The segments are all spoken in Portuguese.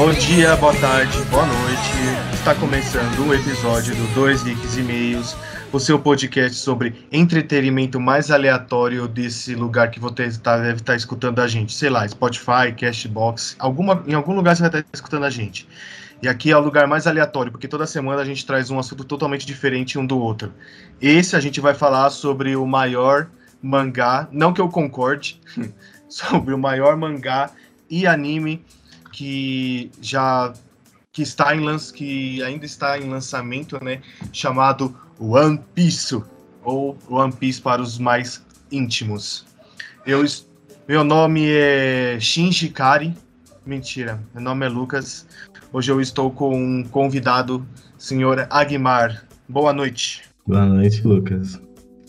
Bom dia, boa tarde, boa noite. Está começando um episódio do Dois Geeks e Meios, o seu podcast sobre entretenimento mais aleatório desse lugar que você tá, deve estar tá escutando a gente. Sei lá, Spotify, Castbox, alguma, em algum lugar você vai estar tá escutando a gente. E aqui é o lugar mais aleatório, porque toda semana a gente traz um assunto totalmente diferente um do outro. Esse a gente vai falar sobre o maior mangá, não que eu concorde, sobre o maior mangá e anime que já que está em lance, que ainda está em lançamento, né, chamado One Piece ou One Piece para os mais íntimos. Eu meu nome é Shinji Kari. Mentira, meu nome é Lucas. Hoje eu estou com um convidado, senhor Agmar. Boa noite. Boa noite, Lucas.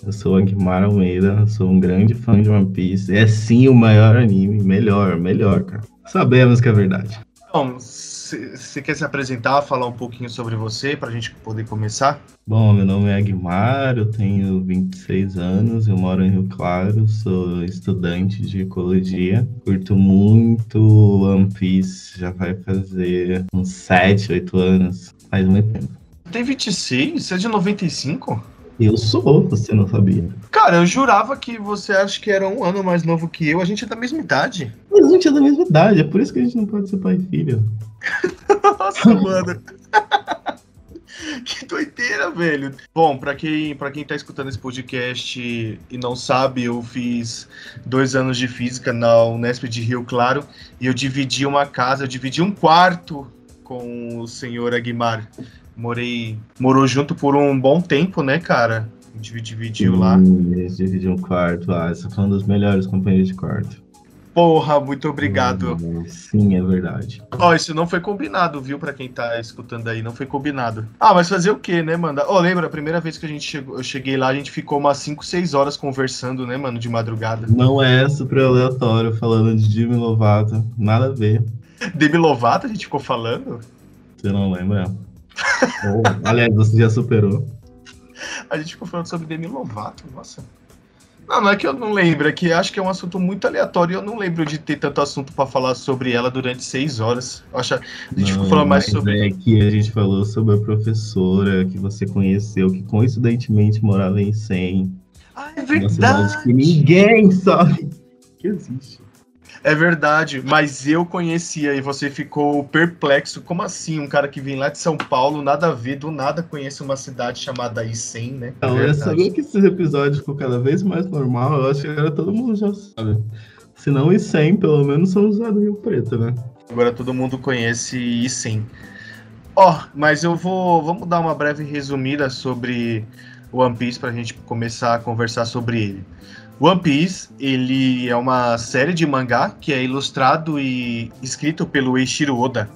Eu sou Agmar Almeida, sou um grande fã de One Piece. É sim o maior anime, melhor, melhor, cara. Sabemos que é verdade. Bom, você quer se apresentar, falar um pouquinho sobre você, para a gente poder começar? Bom, meu nome é Aguimar, eu tenho 26 anos, eu moro em Rio Claro, sou estudante de ecologia, curto muito One Piece, já vai fazer uns 7, 8 anos, faz muito tempo. Tem 26? Você é de 95? Eu sou, você não sabia. Cara, eu jurava que você acha que era um ano mais novo que eu. A gente é da mesma idade. Mas a gente é da mesma idade, é por isso que a gente não pode ser pai e filho. Nossa, mano. que doideira, velho. Bom, para quem, pra quem tá escutando esse podcast e não sabe, eu fiz dois anos de física na Unesp de Rio Claro e eu dividi uma casa, eu dividi um quarto com o senhor Aguimar morei, morou junto por um bom tempo, né, cara? A gente dividiu lá. Dividiu um quarto, ah, essa foi um dos melhores companheiros de quarto. Porra, muito obrigado. sim, é verdade. Ó, oh, isso não foi combinado, viu, para quem tá escutando aí, não foi combinado. Ah, mas fazer o quê, né, mano? Ó, oh, lembra, a primeira vez que a gente chegou, eu cheguei lá, a gente ficou umas 5, 6 horas conversando, né, mano, de madrugada. Não é super aleatório falando de Demi Lovato, nada a ver. Demi Lovato a gente ficou falando? Você não lembra? Oh, aliás, você já superou. A gente ficou falando sobre Demi Lovato, nossa. Não, não é que eu não lembro, é que acho que é um assunto muito aleatório e eu não lembro de ter tanto assunto para falar sobre ela durante seis horas. Acho, a gente não, ficou falando mais sobre. É que a gente falou sobre a professora que você conheceu, que coincidentemente morava em 100. Ah, é verdade. Que ninguém sabe que existe. É verdade, mas eu conhecia e você ficou perplexo. Como assim? Um cara que vem lá de São Paulo, nada a ver, do nada conhece uma cidade chamada Icem, né? Não, é sabia que esse episódio ficou cada vez mais normal. Eu acho que agora todo mundo já sabe. Se não Icem, pelo menos são usados do Rio Preto, né? Agora todo mundo conhece Icem. Ó, oh, mas eu vou. Vamos dar uma breve resumida sobre One Piece pra gente começar a conversar sobre ele. One Piece, ele é uma série de mangá que é ilustrado e escrito pelo Eiichiro Oda.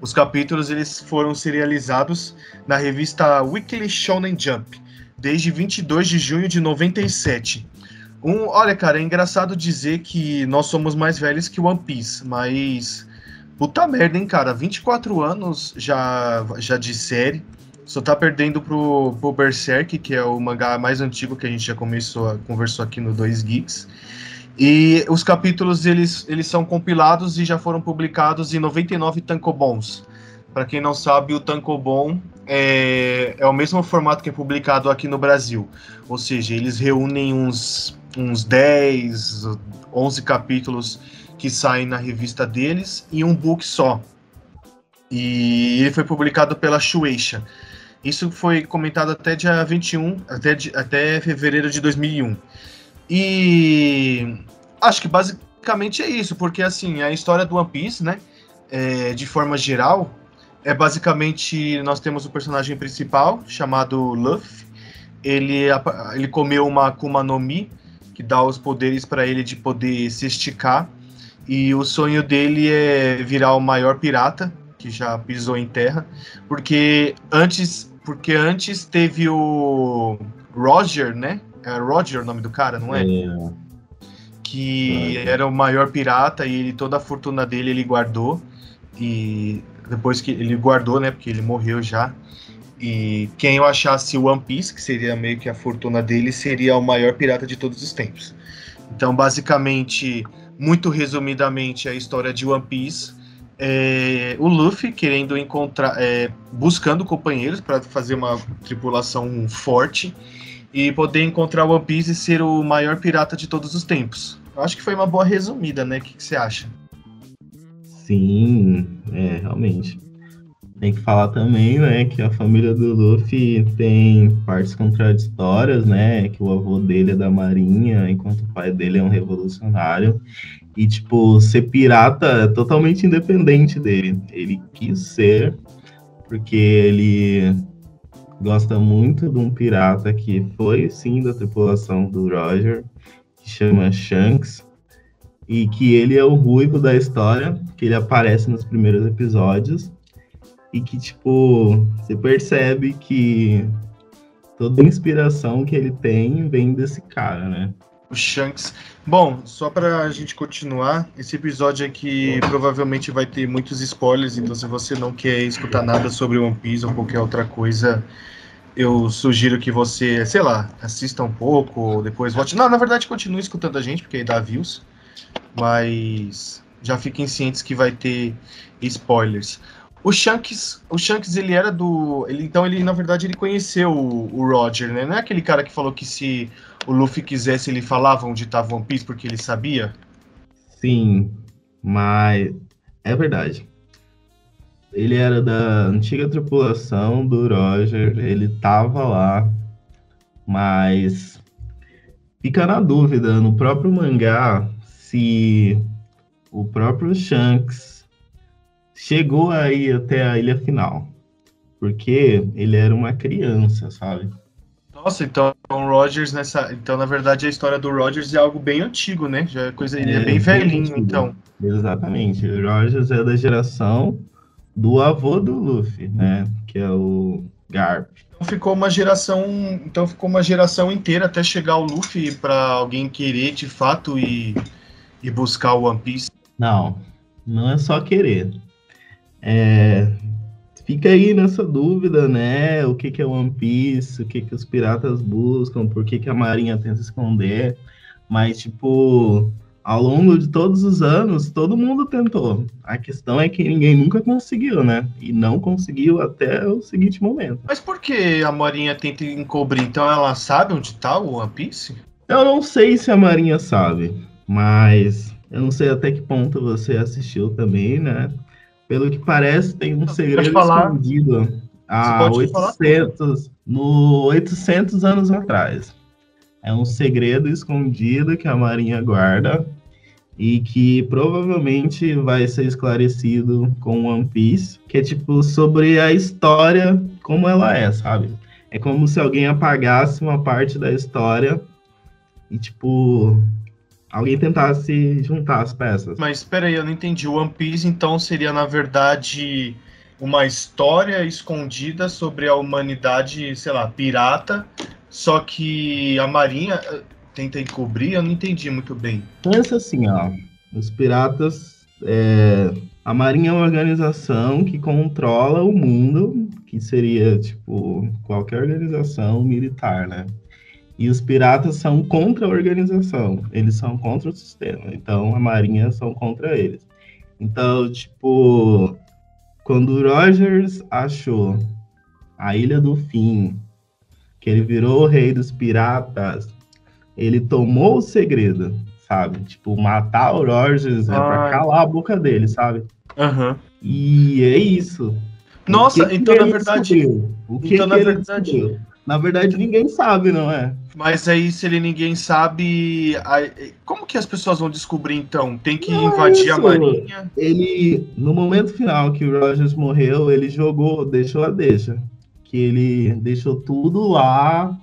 Os capítulos eles foram serializados na revista Weekly Shonen Jump desde 22 de junho de 97. Um, olha, cara, é engraçado dizer que nós somos mais velhos que One Piece, mas puta merda, hein, cara, 24 anos já já de série. Só tá perdendo pro, pro Berserk, que é o mangá mais antigo que a gente já começou, conversou aqui no 2 Geeks. E os capítulos eles, eles são compilados e já foram publicados em 99 tankobons. Para quem não sabe, o tankobon é, é o mesmo formato que é publicado aqui no Brasil. Ou seja, eles reúnem uns, uns 10, 11 capítulos que saem na revista deles em um book só. E ele foi publicado pela Shueisha. Isso foi comentado até dia 21, até, até fevereiro de 2001. E acho que basicamente é isso, porque assim, a história do One Piece, né, é, de forma geral, é basicamente nós temos o personagem principal chamado Luffy. Ele, ele comeu uma Akuma no Mi, que dá os poderes para ele de poder se esticar. E o sonho dele é virar o maior pirata que já pisou em terra, porque antes, porque antes teve o Roger, né? É Roger o nome do cara, não é? é. Que é. era o maior pirata e ele, toda a fortuna dele ele guardou e depois que ele guardou, né? Porque ele morreu já. E quem eu achasse o One Piece, que seria meio que a fortuna dele, seria o maior pirata de todos os tempos. Então, basicamente, muito resumidamente, a história de One Piece é, o Luffy querendo encontrar, é, buscando companheiros para fazer uma tripulação forte e poder encontrar One Piece e ser o maior pirata de todos os tempos. Eu acho que foi uma boa resumida, né? O que, que você acha? Sim, é, realmente. Tem que falar também, né, que a família do Luffy tem partes contraditórias, né, que o avô dele é da marinha, enquanto o pai dele é um revolucionário. E, tipo, ser pirata é totalmente independente dele. Ele quis ser, porque ele gosta muito de um pirata que foi, sim, da tripulação do Roger, que chama Shanks, e que ele é o ruivo da história, que ele aparece nos primeiros episódios, e que, tipo, você percebe que toda a inspiração que ele tem vem desse cara, né? O Shanks. Bom, só para a gente continuar, esse episódio aqui provavelmente vai ter muitos spoilers, então se você não quer escutar nada sobre One Piece ou qualquer outra coisa, eu sugiro que você, sei lá, assista um pouco, ou depois volte. Não, na verdade, continue escutando a gente, porque aí dá views, mas já fiquem cientes que vai ter spoilers. O Shanks, o Shanks ele era do, ele, então ele na verdade ele conheceu o, o, Roger, né? Não é aquele cara que falou que se o Luffy quisesse ele falava onde estava One Piece porque ele sabia? Sim, mas é verdade. Ele era da antiga tripulação do Roger, ele tava lá, mas fica na dúvida no próprio mangá se o próprio Shanks chegou aí até a ilha final. Porque ele era uma criança, sabe? Nossa, então o Rogers nessa. Então, na verdade, a história do Rogers é algo bem antigo, né? Já é coisa. Ele é, é bem velhinho, bem então. Exatamente. O Rogers é da geração do avô do Luffy, né? Que é o Garp. Então ficou uma geração. Então ficou uma geração inteira até chegar o Luffy para alguém querer de fato e, e buscar o One Piece. Não, não é só querer. É, fica aí nessa dúvida, né? O que, que é One Piece, o que, que os piratas buscam, por que, que a Marinha tenta esconder. Mas, tipo, ao longo de todos os anos, todo mundo tentou. A questão é que ninguém nunca conseguiu, né? E não conseguiu até o seguinte momento. Mas por que a Marinha tenta encobrir? Então ela sabe onde tá o One Piece? Eu não sei se a Marinha sabe, mas eu não sei até que ponto você assistiu também, né? Pelo que parece, tem um segredo escondido há 800, no 800 anos atrás. É um segredo escondido que a Marinha guarda e que provavelmente vai ser esclarecido com One Piece, que é tipo sobre a história como ela é, sabe? É como se alguém apagasse uma parte da história e tipo alguém tentasse juntar as peças. Mas espera aí, eu não entendi. One Piece então seria na verdade uma história escondida sobre a humanidade, sei lá, pirata, só que a Marinha eh, tenta encobrir, eu não entendi muito bem. Pensa assim, ó, os piratas, é, a Marinha é uma organização que controla o mundo, que seria, tipo, qualquer organização militar, né? E os piratas são contra a organização, eles são contra o sistema. Então a Marinha são contra eles. Então, tipo, quando o Rogers achou a Ilha do Fim, que ele virou o rei dos piratas, ele tomou o segredo, sabe? Tipo, matar o Rogers é pra ah. calar a boca dele, sabe? Uhum. E é isso. Nossa, então na verdade. O que, então, que na verdade. Na verdade, ninguém sabe, não é? Mas aí, se ele ninguém sabe, como que as pessoas vão descobrir então? Tem que não invadir é a marinha? Ele, no momento final que o Rogers morreu, ele jogou, deixou a deixa. Que ele deixou tudo lá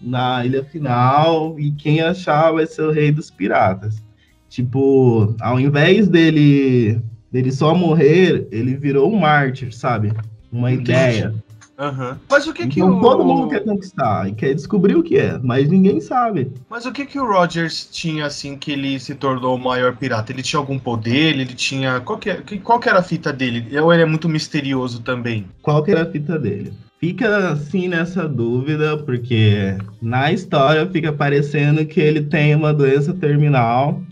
na ilha final e quem achar vai ser o rei dos piratas. Tipo, ao invés dele, dele só morrer, ele virou um mártir, sabe? Uma Entendi. ideia. Uhum. Mas o que então, que o... todo mundo quer conquistar e quer descobrir o que é, mas ninguém sabe. Mas o que que o Rogers tinha assim que ele se tornou o maior pirata? Ele tinha algum poder? Ele tinha qual que, qual que era a fita dele? Ou ele é muito misterioso também? Qual que era a fita dele? Fica assim nessa dúvida porque na história fica parecendo que ele tem uma doença terminal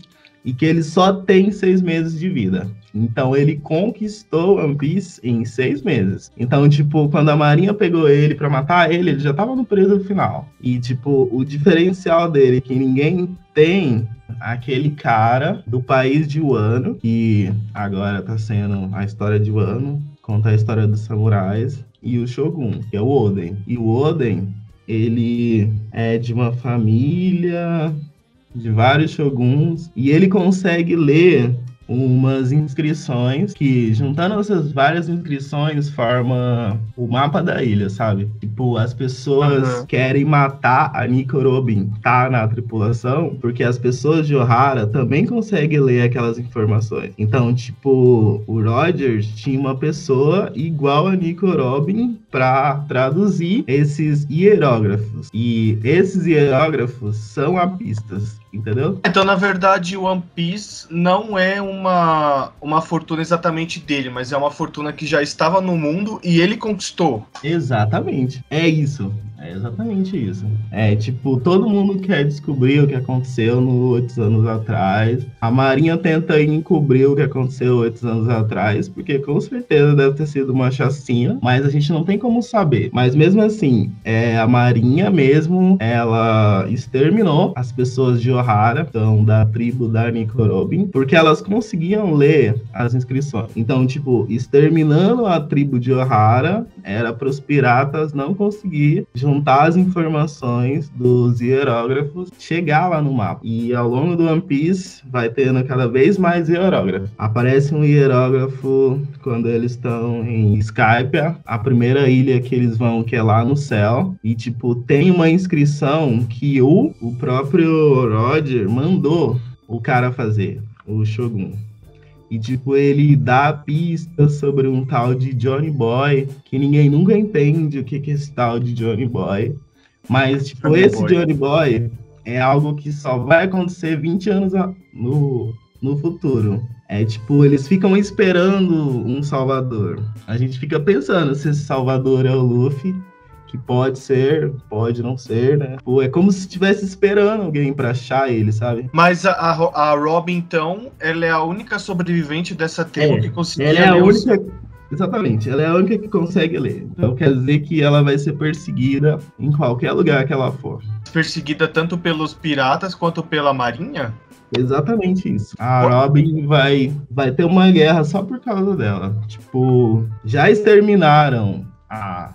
e que ele só tem seis meses de vida. Então ele conquistou One Piece em seis meses. Então, tipo, quando a Marinha pegou ele para matar ele, ele já tava no período final. E, tipo, o diferencial dele que ninguém tem aquele cara do país de Wano, que agora tá sendo a história de Wano, conta a história dos samurais, e o Shogun, que é o Oden. E o Oden, ele é de uma família de vários shoguns e ele consegue ler umas inscrições que, juntando essas várias inscrições, forma o mapa da ilha, sabe? Tipo, as pessoas uhum. querem matar a Nico Robin, tá na tripulação, porque as pessoas de Ohara também conseguem ler aquelas informações. Então, tipo, o Rogers tinha uma pessoa igual a Nico Robin para traduzir esses hierógrafos. E esses hierógrafos são apistas entendeu? Então, na verdade, o One Piece não é uma, uma fortuna exatamente dele, mas é uma fortuna que já estava no mundo e ele conquistou. Exatamente. É isso. É exatamente isso. É tipo, todo mundo quer descobrir o que aconteceu no oito anos atrás. A Marinha tenta encobrir o que aconteceu oito anos atrás, porque com certeza deve ter sido uma chacina, mas a gente não tem como saber. Mas mesmo assim, é, a Marinha mesmo, ela exterminou as pessoas de Ohara, então da tribo da Nicorobin, porque elas conseguiam ler as inscrições. Então, tipo, exterminando a tribo de Ohara, era para os piratas não conseguir juntar as informações dos hierógrafos, chegar lá no mapa. E ao longo do One Piece vai tendo cada vez mais hierógrafos. Aparece um hierógrafo quando eles estão em Skype, a primeira ilha que eles vão, que é lá no céu. E, tipo, tem uma inscrição que o, o próprio Roger mandou o cara fazer, o Shogun. E, tipo, ele dá pistas sobre um tal de Johnny Boy, que ninguém nunca entende o que, que é esse tal de Johnny Boy. Mas, tipo, Johnny esse Boy. Johnny Boy é algo que só vai acontecer 20 anos no, no futuro. É tipo, eles ficam esperando um salvador. A gente fica pensando se esse salvador é o Luffy que pode ser, pode não ser, né? Pô, é como se estivesse esperando alguém para achar ele, sabe? Mas a, a, a, Robin, então, ela é a única sobrevivente dessa tribo é, que conseguiu. Ela é a única. Os... Exatamente, ela é a única que consegue ler. Então quer dizer que ela vai ser perseguida em qualquer lugar que ela for. Perseguida tanto pelos piratas quanto pela marinha? Exatamente isso. A Robin vai, vai ter uma guerra só por causa dela. Tipo, já exterminaram a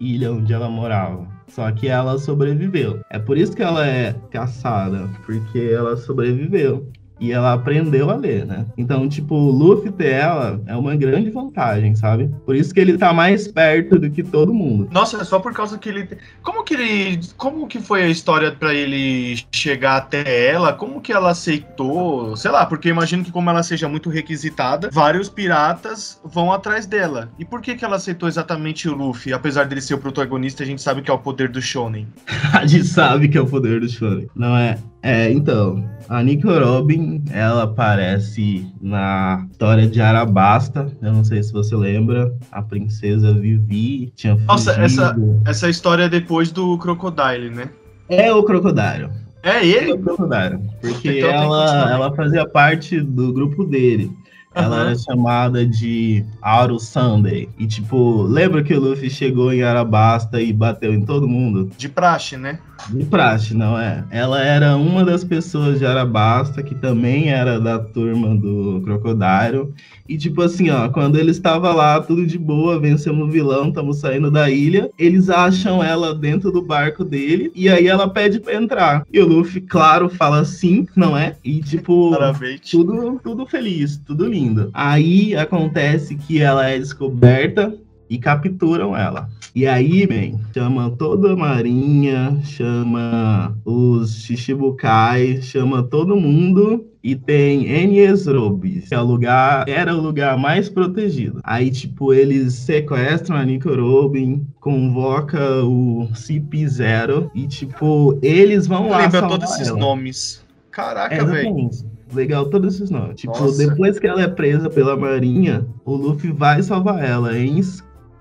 ilha onde ela morava. Só que ela sobreviveu. É por isso que ela é caçada, porque ela sobreviveu e ela aprendeu a ler, né? Então, tipo, o Luffy ter ela é uma grande vantagem, sabe? Por isso que ele tá mais perto do que todo mundo. Nossa, é só por causa que ele. Como que ele. Como que foi a história para ele chegar até ela? Como que ela aceitou? Sei lá, porque imagino que, como ela seja muito requisitada, vários piratas vão atrás dela. E por que que ela aceitou exatamente o Luffy? Apesar dele ser o protagonista, a gente sabe que é o poder do Shonen. a gente sabe que é o poder do Shonen. Não é? É, então, a Nico Robin, ela aparece na história de Arabasta. Eu não sei se você lembra. A princesa Vivi tinha Nossa, essa, essa história é depois do Crocodile, né? É o Crocodile. É ele? É o Crocodile. Porque então, ela, ela fazia parte do grupo dele. Ela uhum. era chamada de Auro Sunday. E, tipo, lembra que o Luffy chegou em Arabasta e bateu em todo mundo? De praxe, né? De praxe, não é? Ela era uma das pessoas de Arabasta que também era da turma do Crocodile. E tipo assim, ó, quando ele estava lá, tudo de boa, vencemos o vilão, estamos saindo da ilha, eles acham ela dentro do barco dele e aí ela pede para entrar. E o Luffy, claro, fala sim, não é? E tipo, Parabéns. tudo tudo feliz, tudo lindo. Aí acontece que ela é descoberta e capturam ela. E aí, man, chama toda a marinha, chama os Shichibukai, chama todo mundo e tem Enies Robis, que é o lugar, era o lugar mais protegido. Aí, tipo, eles sequestram a Nico Robin, convoca o CP0 e, tipo, eles vão lá Lembra todos esses ela. nomes. Caraca, é, velho legal todos esses nomes. Tipo, Nossa. depois que ela é presa pela Marinha, o Luffy vai salvar ela em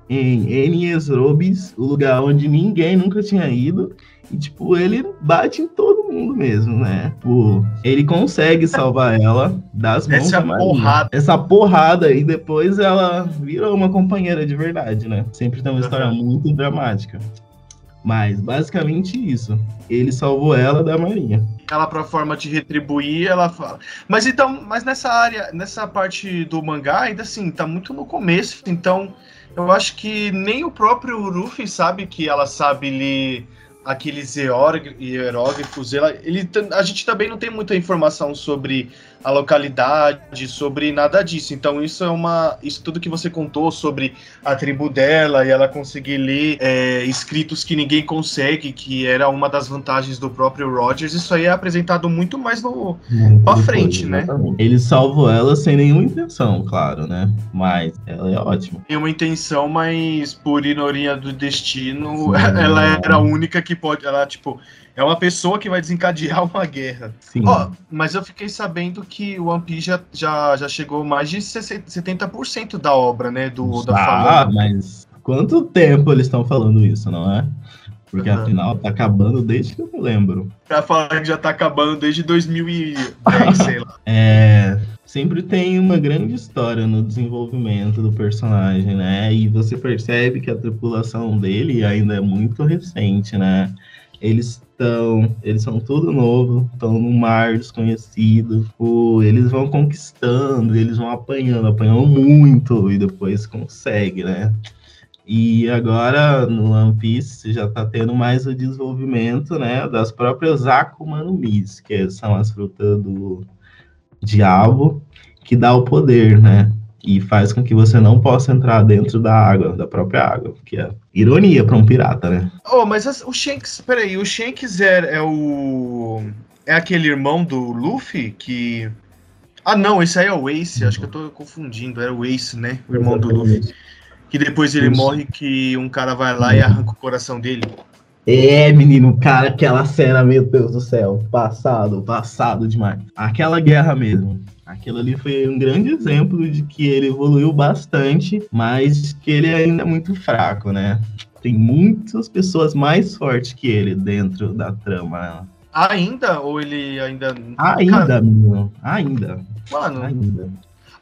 em Enies Robis, o lugar onde ninguém nunca tinha ido. E, tipo, ele bate em todo mundo mesmo, né? Tipo, ele consegue salvar ela das mãos Essa da porrada. Essa porrada, e depois ela virou uma companheira de verdade, né? Sempre tem uma história muito dramática. Mas, basicamente isso. Ele salvou ela da Marinha. Ela, pra forma de retribuir, ela fala. Mas então, mas nessa área, nessa parte do mangá, ainda assim, tá muito no começo, então eu acho que nem o próprio Luffy sabe que ela sabe lhe aqueles hieróglifos, ele, a gente também não tem muita informação sobre a localidade, sobre nada disso. Então isso é uma, isso tudo que você contou sobre a tribo dela e ela conseguir ler é, escritos que ninguém consegue, que era uma das vantagens do próprio Rogers. Isso aí é apresentado muito mais no muito pra frente, né? Ele salvou ela sem nenhuma intenção, claro, né? Mas ela é ótima. Tem uma intenção, mas por ironia do destino, Sim, ela era a única que pode, ela tipo é uma pessoa que vai desencadear uma guerra. Sim. Oh, mas eu fiquei sabendo que o One Piece já, já, já chegou mais de 70% da obra, né? Do, ah, da Ah, mas quanto tempo eles estão falando isso, não é? Porque uhum. afinal tá acabando desde que eu me lembro. Pra falar que já tá acabando desde 2010, sei lá. É. Sempre tem uma grande história no desenvolvimento do personagem, né? E você percebe que a tripulação dele ainda é muito recente, né? Eles estão, eles são tudo novo, estão no mar desconhecido, o, eles vão conquistando, eles vão apanhando, apanhando muito e depois consegue, né? E agora no One Piece já está tendo mais o desenvolvimento, né, das próprias Akuma no Mis, que são as frutas do diabo que dá o poder, né? E faz com que você não possa entrar dentro da água, da própria água, que é ironia para um pirata, né? Oh, mas as, o Shanks, peraí, o Shanks é, é o. É aquele irmão do Luffy que. Ah, não, esse aí é o Ace, acho que eu tô confundindo, era o Ace, né? O irmão Exatamente. do Luffy. Que depois ele Isso. morre, que um cara vai lá e arranca o coração dele. É, menino, cara, aquela cena, meu Deus do céu, passado, passado demais. Aquela guerra mesmo. Aquilo ali foi um grande exemplo de que ele evoluiu bastante, mas que ele ainda é muito fraco, né? Tem muitas pessoas mais fortes que ele dentro da trama. Ainda? Ou ele ainda. Ainda, Cara... menino. Ainda. Mano. Ainda.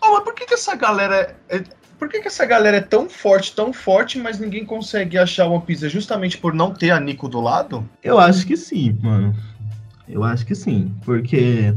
Oh, mas por que, que essa galera. É... Por que, que essa galera é tão forte, tão forte, mas ninguém consegue achar One Piece? É justamente por não ter a Nico do lado? Eu acho que sim, mano. Eu acho que sim. Porque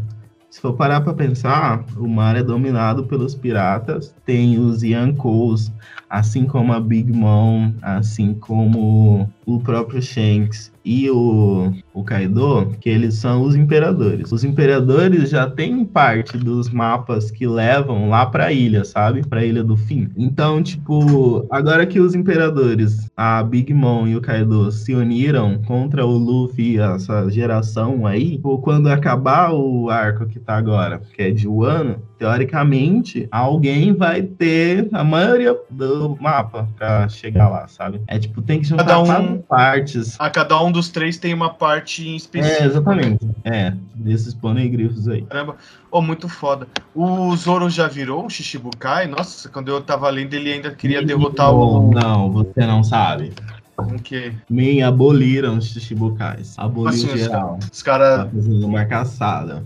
se for parar para pensar, o mar é dominado pelos piratas. Tem os Yankos, assim como a Big Mom, assim como o próprio Shanks e o, o Kaido, que eles são os imperadores. Os imperadores já têm parte dos mapas que levam lá para a ilha, sabe? Para a ilha do fim. Então, tipo, agora que os imperadores, a Big Mom e o Kaido se uniram contra o Luffy, essa geração aí, ou quando acabar o arco que tá agora, que é de Wano, teoricamente, alguém vai ter a maioria do mapa para chegar lá, sabe? É tipo, tem que juntar cada um, partes. A cada um dos três tem uma parte em específico. É, exatamente. É, desses poneglyphs aí. Caramba, oh, muito foda. O Zoro já virou um Shishibukai? Nossa, quando eu tava lendo, ele ainda queria derrotar o. Não, você não sabe. O quê? Me aboliram os Shishibukais. Aboliu assim, geral. Os caras. Tá fazendo uma caçada.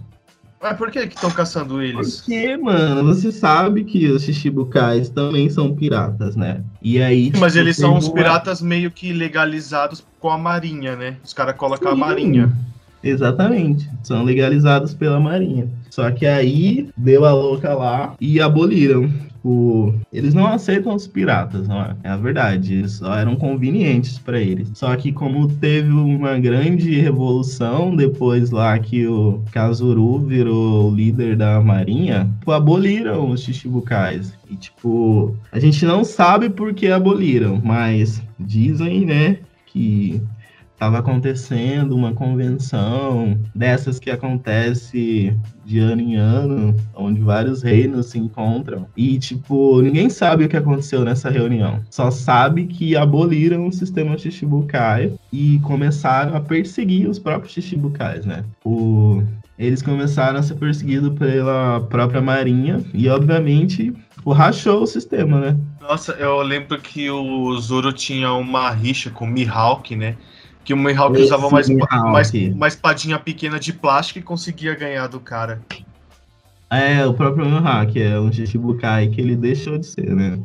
Mas por que estão caçando eles? Porque, mano, você sabe que os Shichibukais também são piratas, né? E aí. Mas tipo, eles são uns piratas meio que legalizados com a marinha, né? Os caras colocam a marinha. Exatamente. São legalizados pela marinha. Só que aí deu a louca lá e aboliram tipo, eles não aceitam os piratas, não é? É a verdade, eles só eram convenientes para eles. Só que como teve uma grande revolução depois lá que o Kazuru virou líder da marinha, tipo, aboliram os Chichibukais. E tipo, a gente não sabe por que aboliram, mas dizem, né, que estava acontecendo uma convenção dessas que acontece de ano em ano, onde vários reinos se encontram. E, tipo, ninguém sabe o que aconteceu nessa reunião. Só sabe que aboliram o sistema Shichibukai e começaram a perseguir os próprios Shichibukais, né? O eles começaram a ser perseguidos pela própria Marinha e, obviamente, rachou o sistema, né? Nossa, eu lembro que o Zoro tinha uma rixa com o Mihawk, né? Que o Mihawk usava uma, Mihawk. uma espadinha pequena de plástico e conseguia ganhar do cara. É, o próprio Mihawk é um Shichibukai que ele deixou de ser, né?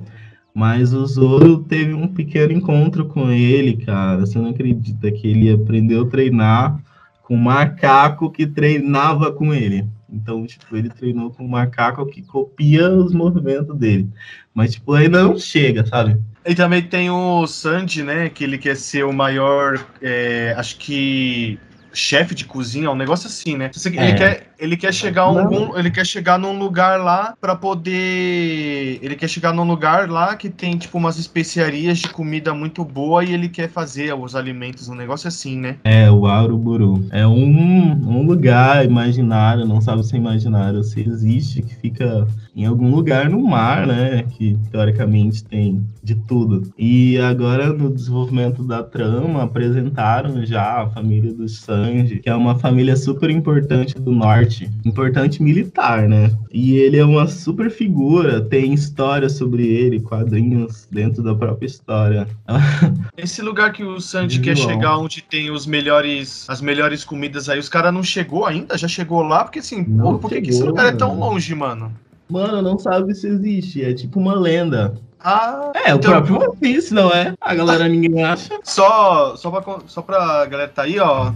Mas o Zoro teve um pequeno encontro com ele, cara. Você não acredita que ele aprendeu a treinar com um macaco que treinava com ele. Então, tipo, ele treinou com um macaco que copia os movimentos dele. Mas, tipo, ainda não chega, sabe? E também tem o Sandy, né? Que ele quer ser o maior. É, acho que chefe de cozinha, um negócio assim, né? Ele, é. quer, ele quer chegar algum, ele quer chegar num lugar lá para poder, ele quer chegar num lugar lá que tem tipo umas especiarias de comida muito boa e ele quer fazer os alimentos, um negócio assim, né? É, o Aruburu. É um, um lugar imaginário, não sabe se é imaginário, se existe, que fica em algum lugar no mar, né? Que teoricamente tem de tudo. E agora no desenvolvimento da trama apresentaram já a família dos Sanji, que é uma família super importante do norte, importante militar, né? E ele é uma super figura, tem história sobre ele, quadrinhos dentro da própria história. Esse lugar que o Sanji quer chegar, onde tem os melhores, as melhores comidas aí, os caras não chegou ainda? Já chegou lá? Porque assim, pô, por que, que esse lugar é tão longe, mano? Mano, não sabe se existe, é tipo uma lenda. Ah, é, o então, próprio One Piece, não é? A galera ninguém acha. Só, só, pra, só pra galera tá aí, ó.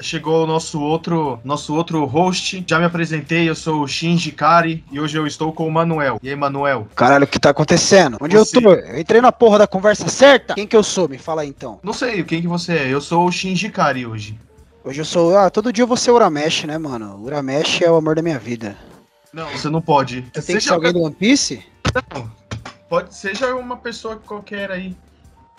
Chegou o nosso outro, nosso outro host. Já me apresentei, eu sou o Shinji Kari e hoje eu estou com o Manuel. E aí, Manuel? Caralho, o que tá acontecendo? Onde você... eu tô? Eu entrei na porra da conversa certa? Quem que eu sou? Me fala aí então. Não sei, quem que você é? Eu sou o Shinji Kari hoje. Hoje eu sou. Ah, todo dia eu vou ser Uramesh, né, mano? Uramesh é o amor da minha vida. Não, você não pode. Você tem que ser alguém do One Piece? Não. Pode, seja uma pessoa qualquer aí.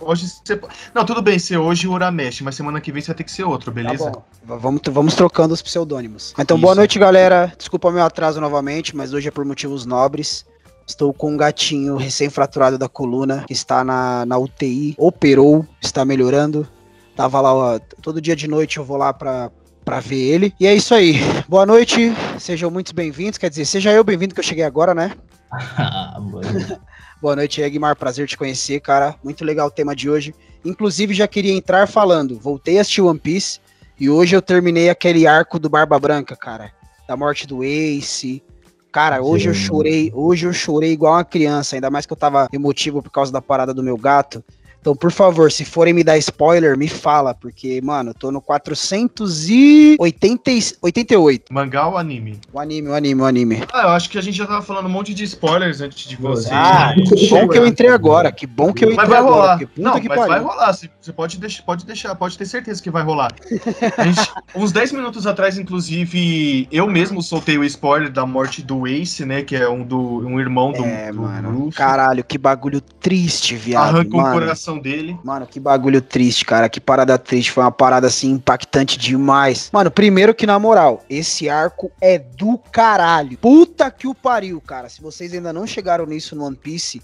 Hoje você. Não, tudo bem ser hoje o Uramesh, mas semana que vem você vai ter que ser outro, beleza? Tá vamos, vamos trocando os pseudônimos. Então, Isso. boa noite, galera. Desculpa o meu atraso novamente, mas hoje é por motivos nobres. Estou com um gatinho recém-fraturado da coluna, que está na, na UTI, operou, está melhorando. Tava lá, ó, todo dia de noite eu vou lá pra, para ver ele. E é isso aí. Boa noite, sejam muito bem-vindos. Quer dizer, seja eu bem-vindo que eu cheguei agora, né? Boa noite, Egmar. Prazer te conhecer, cara. Muito legal o tema de hoje. Inclusive, já queria entrar falando. Voltei a assistir One Piece e hoje eu terminei aquele arco do Barba Branca, cara. Da morte do Ace. Cara, hoje Sim. eu chorei. Hoje eu chorei igual uma criança. Ainda mais que eu tava emotivo por causa da parada do meu gato. Então, por favor, se forem me dar spoiler, me fala, porque, mano, eu tô no 488. Mangá ou anime? O anime, o anime, o anime. Ah, eu acho que a gente já tava falando um monte de spoilers antes de você. Ah, que bom que eu entrei agora, que bom que eu entrei mas vai rolar. agora. Não, mas pariu. vai rolar, você pode deixar, pode deixar, pode ter certeza que vai rolar. Gente, uns 10 minutos atrás, inclusive, eu mesmo soltei o spoiler da morte do Ace, né, que é um, do, um irmão do, é, do mano, Bruce. Caralho, que bagulho triste, viado. Arrancou o coração dele. Mano, que bagulho triste, cara. Que parada triste. Foi uma parada assim impactante demais. Mano, primeiro que na moral, esse arco é do caralho. Puta que o pariu, cara. Se vocês ainda não chegaram nisso no One Piece,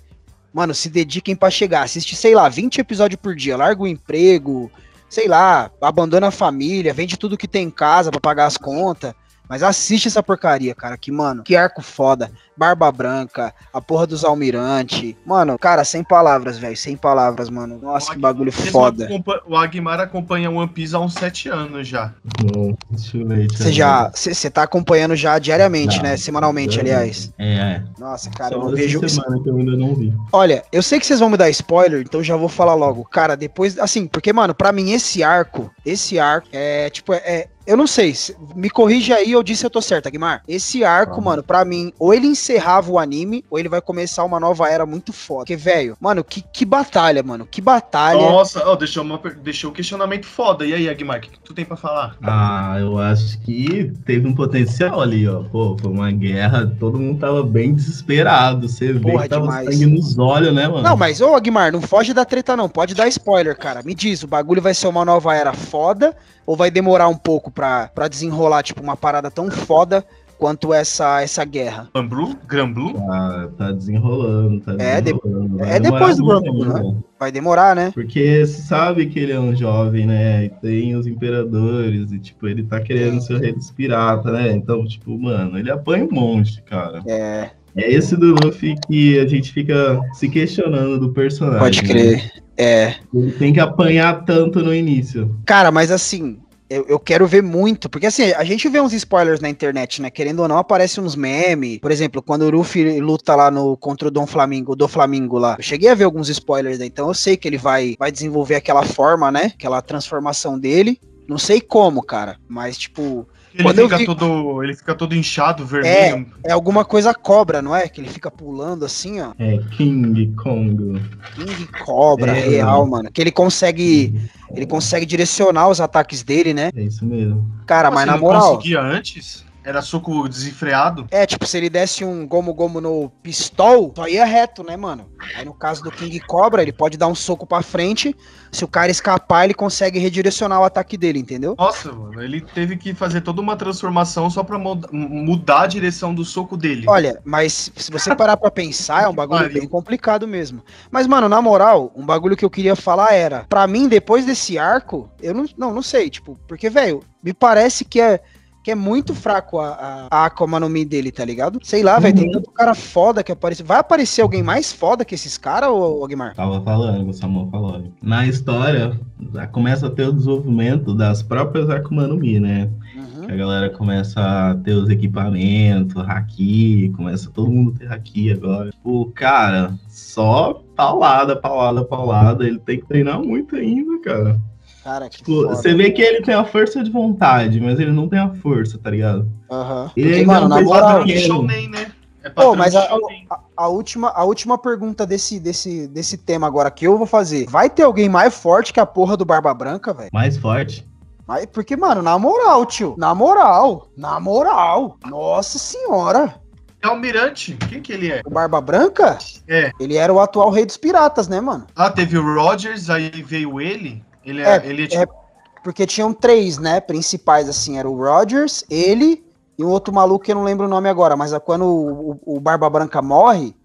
mano, se dediquem para chegar. Assiste, sei lá, 20 episódios por dia. Larga o emprego, sei lá, abandona a família, vende tudo que tem em casa para pagar as contas. Mas assiste essa porcaria, cara. Que, mano, que arco foda. Barba Branca, a porra dos Almirante. Mano, cara, sem palavras, velho. Sem palavras, mano. Nossa, que bagulho foda. O Agmar acompanha One Piece há uns sete anos já. Você já. Você tá acompanhando já diariamente, né? Semanalmente, aliás. É, é. Nossa, cara, Só eu vejo. semana que eu ainda não vi. Olha, eu sei que vocês vão me dar spoiler, então já vou falar logo. Cara, depois. Assim, porque, mano, pra mim esse arco, esse arco é, tipo, é, eu não sei, me corrige aí, eu disse eu tô certo, Aguimar. Esse arco, ah. mano, pra mim, ou ele encerrava o anime, ou ele vai começar uma nova era muito foda. Porque, velho, mano, que, que batalha, mano, que batalha. Nossa, oh, deixou, uma, deixou um questionamento foda. E aí, Aguimar, o que, que tu tem pra falar? Ah, eu acho que teve um potencial ali, ó. Pô, foi uma guerra, todo mundo tava bem desesperado. Você vê que tava demais. sangue nos olhos, né, mano? Não, mas, ô, Aguimar, não foge da treta, não. Pode dar spoiler, cara. Me diz, o bagulho vai ser uma nova era foda ou vai demorar um pouco pra, pra desenrolar, tipo, uma parada tão foda quanto essa, essa guerra. Granblue? Granblue? Tá, tá desenrolando, tá É, de- desenrolando. Vai é depois do muito Rumble, ainda. Vai demorar, né? Porque você sabe que ele é um jovem, né? E tem os imperadores, e tipo, ele tá querendo ser o rei dos piratas, né? Então, tipo, mano, ele apanha um monte, cara. É, É esse do Luffy que a gente fica se questionando do personagem. pode né? crer. É. Ele tem que apanhar tanto no início. Cara, mas assim, eu, eu quero ver muito, porque assim, a gente vê uns spoilers na internet, né? Querendo ou não, aparecem uns memes. Por exemplo, quando o Luffy luta lá no, contra o Dom Flamingo, do Flamingo lá. Eu cheguei a ver alguns spoilers, né? Então eu sei que ele vai, vai desenvolver aquela forma, né? Aquela transformação dele. Não sei como, cara, mas tipo, Ele Quando eu fica, vi- todo, ele fica todo inchado, vermelho. é alguma coisa cobra, não é? Que ele fica pulando assim, ó. É King Kong. King Cobra, É, real, mano. Que ele consegue, ele consegue direcionar os ataques dele, né? É isso mesmo. Cara, mas na ele não moral. conseguia antes? Era soco desenfreado? É, tipo, se ele desse um gomo gomo no pistol, só ia reto, né, mano? Aí no caso do King Cobra, ele pode dar um soco pra frente. Se o cara escapar, ele consegue redirecionar o ataque dele, entendeu? Nossa, mano, ele teve que fazer toda uma transformação só pra muda- mudar a direção do soco dele. Olha, mas se você parar pra pensar, é um bagulho bem complicado mesmo. Mas, mano, na moral, um bagulho que eu queria falar era, pra mim, depois desse arco, eu não, não, não sei, tipo, porque, velho, me parece que é, que é muito fraco a, a, a Akuma no Mi dele, tá ligado? Sei lá, velho, tem Uhum. tanto cara foda que aparece. Vai aparecer alguém mais foda que esses caras, ô, ô Guimar? Tava falando, o Samuel falou. Na história, já começa a ter o desenvolvimento das próprias Akuma no Mi, né? Uhum. A galera começa a ter os equipamentos, haki, começa todo mundo a ter haki agora. O cara, só paulada, paulada, paulada. Ele tem que treinar muito ainda, cara. Cara, que Tipo, foda. você vê que ele tem a força de vontade, mas ele não tem a força, tá ligado? Aham. Ele Porque, ainda mano, na moral, Pequeno. shounen, né? É Pô, mas a, a, a última, a última pergunta desse, desse, desse tema agora que eu vou fazer. Vai ter alguém mais forte que a porra do Barba Branca, velho? Mais forte. Mas, porque, mano, na moral, tio. Na moral. Na moral. Nossa senhora. É Almirante. Quem que ele é? O Barba Branca, É. ele era o atual rei dos piratas, né, mano? Ah, teve o Rogers, aí veio ele. Ele é, É, ele é tipo. Porque tinham três, né, principais, assim. Era o Rogers, ele e um outro maluco que eu não lembro o nome agora. Mas é quando o, o- o Barba Branca morre,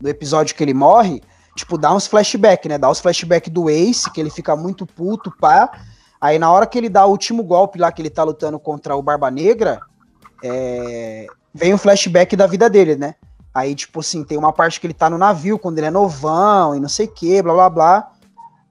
no episódio que ele morre, tipo, dá uns flashback, né? Dá os flashback do Ace, que ele fica muito puto, pá. Aí na hora que ele dá o último golpe lá, que ele tá lutando contra o Barba Negra, é, vem o flashback da vida dele, né? Aí, tipo assim, tem uma parte que ele tá no navio, quando ele é novão e não sei o que, blá blá blá.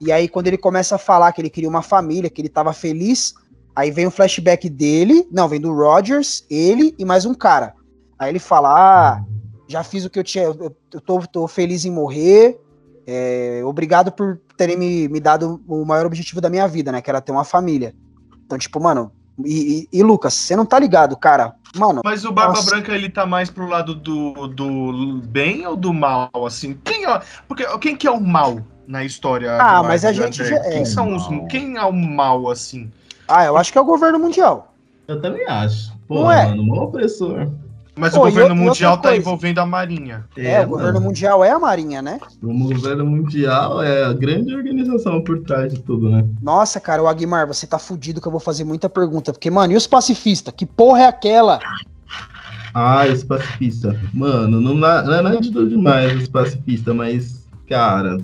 E aí, quando ele começa a falar que ele queria uma família, que ele tava feliz, aí vem o flashback dele, não, vem do Rogers, ele e mais um cara. Aí ele fala: Ah, já fiz o que eu tinha, eu, eu tô, tô feliz em morrer. é, obrigado por terem me, me dado o maior objetivo da minha vida, né? Que era ter uma família. Então, tipo, mano, e, e- e, Lucas, você não tá ligado, cara? Mano, Mas o Barba Nossa. Branca, ele tá mais pro lado do, do bem ou do mal, assim? Quem é, porque, quem que é o mal na história? Ah, do mas a gente já é. Quem são os... Quem é o mal, assim? ah, eu acho que é o governo mundial. Eu também acho. Pô, Não é? mano, mó opressor. Mas Pô, o governo e mundial tá coisa? envolvendo a Marinha. É, o governo mano. mundial é a Marinha, né? O governo mundial é a grande organização por trás de tudo, né? Nossa, cara, o Aguimar, você tá fudido que eu vou fazer muita pergunta. Porque, mano, e os pacifistas? Que porra é aquela? Ah, os pacifistas. Mano, não, não é nada de tudo demais os pacifistas, mas, cara,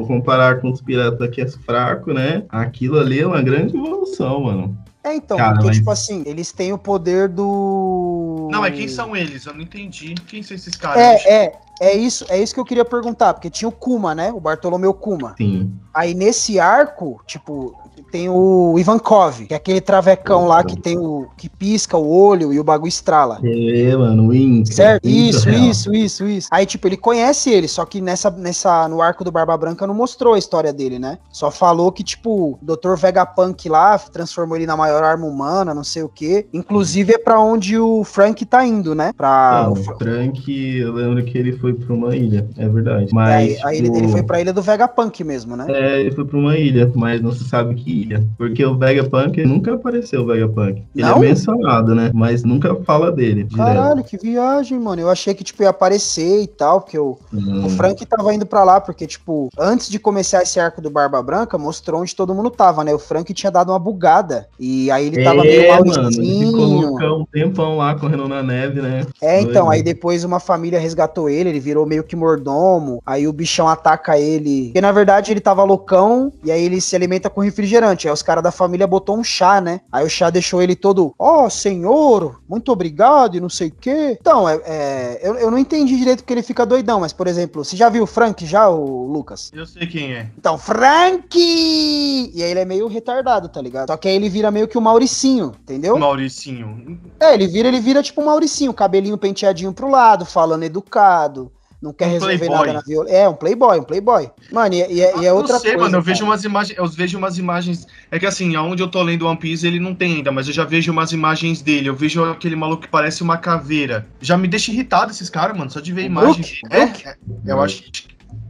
for comparar com os piratas que é fraco, né? Aquilo ali é uma grande evolução, mano. É, então, Cara, porque, mas- tipo assim, eles têm o poder do. Não, é quem são eles? Eu não entendi. Quem são esses caras? É, é, é isso, é isso que eu queria perguntar, porque tinha o Kuma, né? O Bartolomeu Kuma. Sim. Aí nesse arco, tipo, tem o Ivankov, que é aquele travecão lá que tem o. que pisca o olho e o bagulho estrala. É, mano, o Inca. Certo? Isso, real. isso, isso, isso. Aí, tipo, ele conhece ele, só que nessa, nessa, no arco do Barba Branca não mostrou a história dele, né? Só falou que, tipo, o Dr. Vegapunk lá transformou ele na maior arma humana, não sei o quê. Inclusive é pra onde o Frank tá indo, né? Não, o o Fra- Frank, eu lembro que ele foi pra uma ilha, é verdade. Mas, ele, tipo, ele foi pra ilha do Vegapunk mesmo, né? É, É, ele foi pra uma ilha, mas não se sabe que ilha. Porque o Vegapunk nunca apareceu o Vegapunk. Ele Não? é mencionado, né? Mas nunca fala dele. direto. Caralho, que viagem, mano. Eu achei que, tipo, ia aparecer e tal, porque o, Hum. o Frank tava indo pra lá, porque, tipo, antes de começar esse arco do Barba Branca, mostrou onde todo mundo tava, né? O Frank tinha dado uma bugada. E aí ele tava meio É, mano, ele ficou um tempão lá correndo na neve, né? É, então, Doido. aí depois uma família resgatou ele, ele virou meio que mordomo, aí o bichão ataca ele. Porque na verdade ele tava loucão, e aí ele se alimenta com refrigerante. Aí os caras da família botou um chá, né? Aí o chá deixou ele todo, ó, senhor, muito obrigado e não sei o quê. Então, é, é, eu, eu não entendi direito porque ele fica doidão, mas por exemplo, você já viu o Frank já, o Lucas? Eu sei quem é. Então, Frank! E aí ele é meio retardado, tá ligado? Só que aí ele vira meio que o Mauricinho, entendeu? Mauricinho. É, ele vira, ele vira tipo o Mauricinho, cabelinho penteadinho pro lado, falando educado, não quer Um resolver playboy. nada na violência. É, um playboy, um playboy. Mano, e, e, é- e é Eu outra não sei, coisa. mano. Eu vejo umas imagens. Eu vejo umas imagens. É que assim, aonde eu tô lendo One Piece, ele não tem ainda, mas eu já vejo umas imagens dele. Eu vejo aquele maluco que parece uma caveira. Já me deixa irritado esses caras, mano. Só de ver a O imagem. Brook? É, é, eu acho.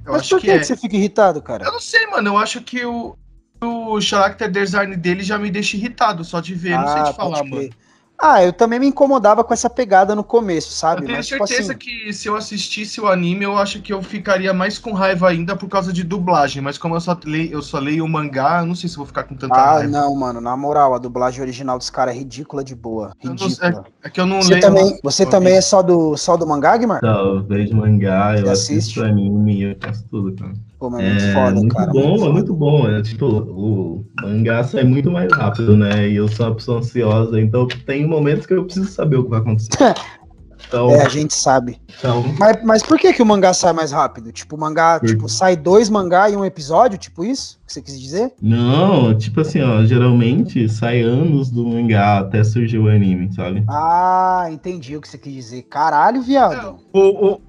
Eu Mas acho por que, que, é. que você fica irritado, cara? Eu não sei, mano. Eu acho que o. O character design dele já me deixa irritado, só de ver. não sei Ah, te falar, mano. Ah, eu também me incomodava com essa pegada no começo, sabe? Eu tenho Mas, tipo certeza assim, que se eu assistisse o anime, eu acho que eu ficaria mais com raiva ainda por causa de dublagem. Mas como eu só leio, eu só leio o mangá, eu não sei se vou ficar com tanta Ah, raiva. não, mano, na moral, a dublagem original dos caras é ridícula de boa. Eu não- Ridícula. É que eu não Você leio. também, você também é só do, só do mangá, Guimar? Então, eu vejo mangá, eu assisto anime, eu faço tudo, cara. Pô, mas é muito É foda, muito cara. bom, muito é muito bom. É, tipo, o mangá sai muito mais rápido, né? E eu sou uma pessoa ansiosa, então tem momentos que eu preciso saber o que vai acontecer. Então, É, a gente sabe. então Mas, mas por que, que o mangá sai mais rápido? Tipo, o mangá, Por- tipo, sai dois mangá em um episódio, tipo isso? Que você quis dizer? não, tipo assim, ó, geralmente sai anos do mangá até surgir o anime, sabe? Ah, entendi o que você quis dizer. Caralho, viado. O, o,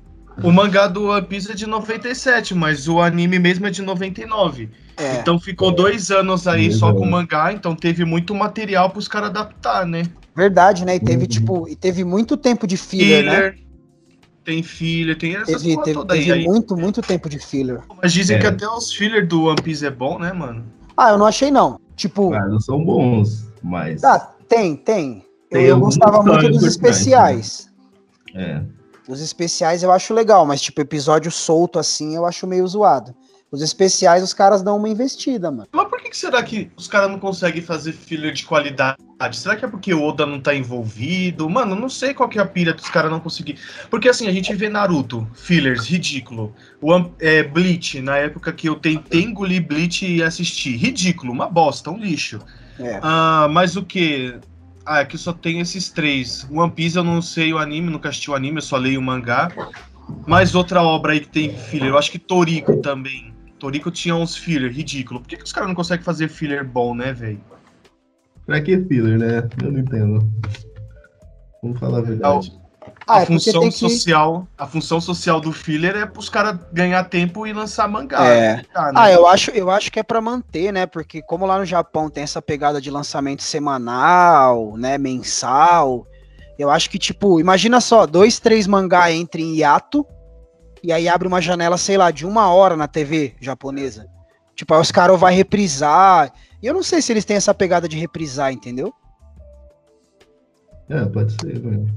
o mangá do One Piece é de 97, mas o anime mesmo é de 99. É. Então ficou dois anos aí só com o mangá, então teve muito material pros caras adaptar, né? Verdade, né? E teve, Uhum. tipo, e teve muito tempo de filler, né? Filler, tem filler, tem essas Teve, teve, toda aí. teve aí. muito, muito tempo de filler. Mas dizem É. que até os filler do One Piece é bom, né, mano? Ah, eu não achei, não. Tipo, Ah, não são bons, mas. tá, tem, tem. Eu, Tem eu alguns gostava muito dos importantes, especiais. É. Os especiais eu acho legal, mas, tipo, episódio solto assim eu acho meio zoado. Os especiais, os caras dão uma investida, mano. Mas por que, que será que os caras não conseguem fazer filler de qualidade? Será que é porque o Oda não tá envolvido? Mano, não sei qual que é a pira dos caras não conseguir. Porque assim, a gente vê Naruto, fillers, ridículo. One, é, Bleach, na época que eu tentei engolir Bleach e assistir. Ridículo, uma bosta, um lixo. É. Ah, mas o que? Ah, é que só tem esses três. One Piece eu não sei o anime, nunca assisti o anime, eu só leio o mangá. Mais outra obra aí que tem filler, eu acho que Toriko também. Toriko tinha uns filler, ridículo. Por que, que os caras não conseguem fazer filler bom, né, velho? Pra que filler, né? Eu não entendo. Vamos falar a verdade. Ah, a é função que. social, a função social do filler é pros caras ganhar tempo e lançar mangá. É. Tá, né? Ah, eu acho, eu acho que é pra manter, né? Porque como lá no Japão tem essa pegada de lançamento semanal, né, mensal, eu acho que tipo, imagina só, dois, três mangá entre em hiato e aí abre uma janela, sei lá, de uma hora na TV japonesa. Tipo, aí os caras vai reprisar. E eu não sei se eles têm essa pegada de reprisar, entendeu? É, pode ser, velho.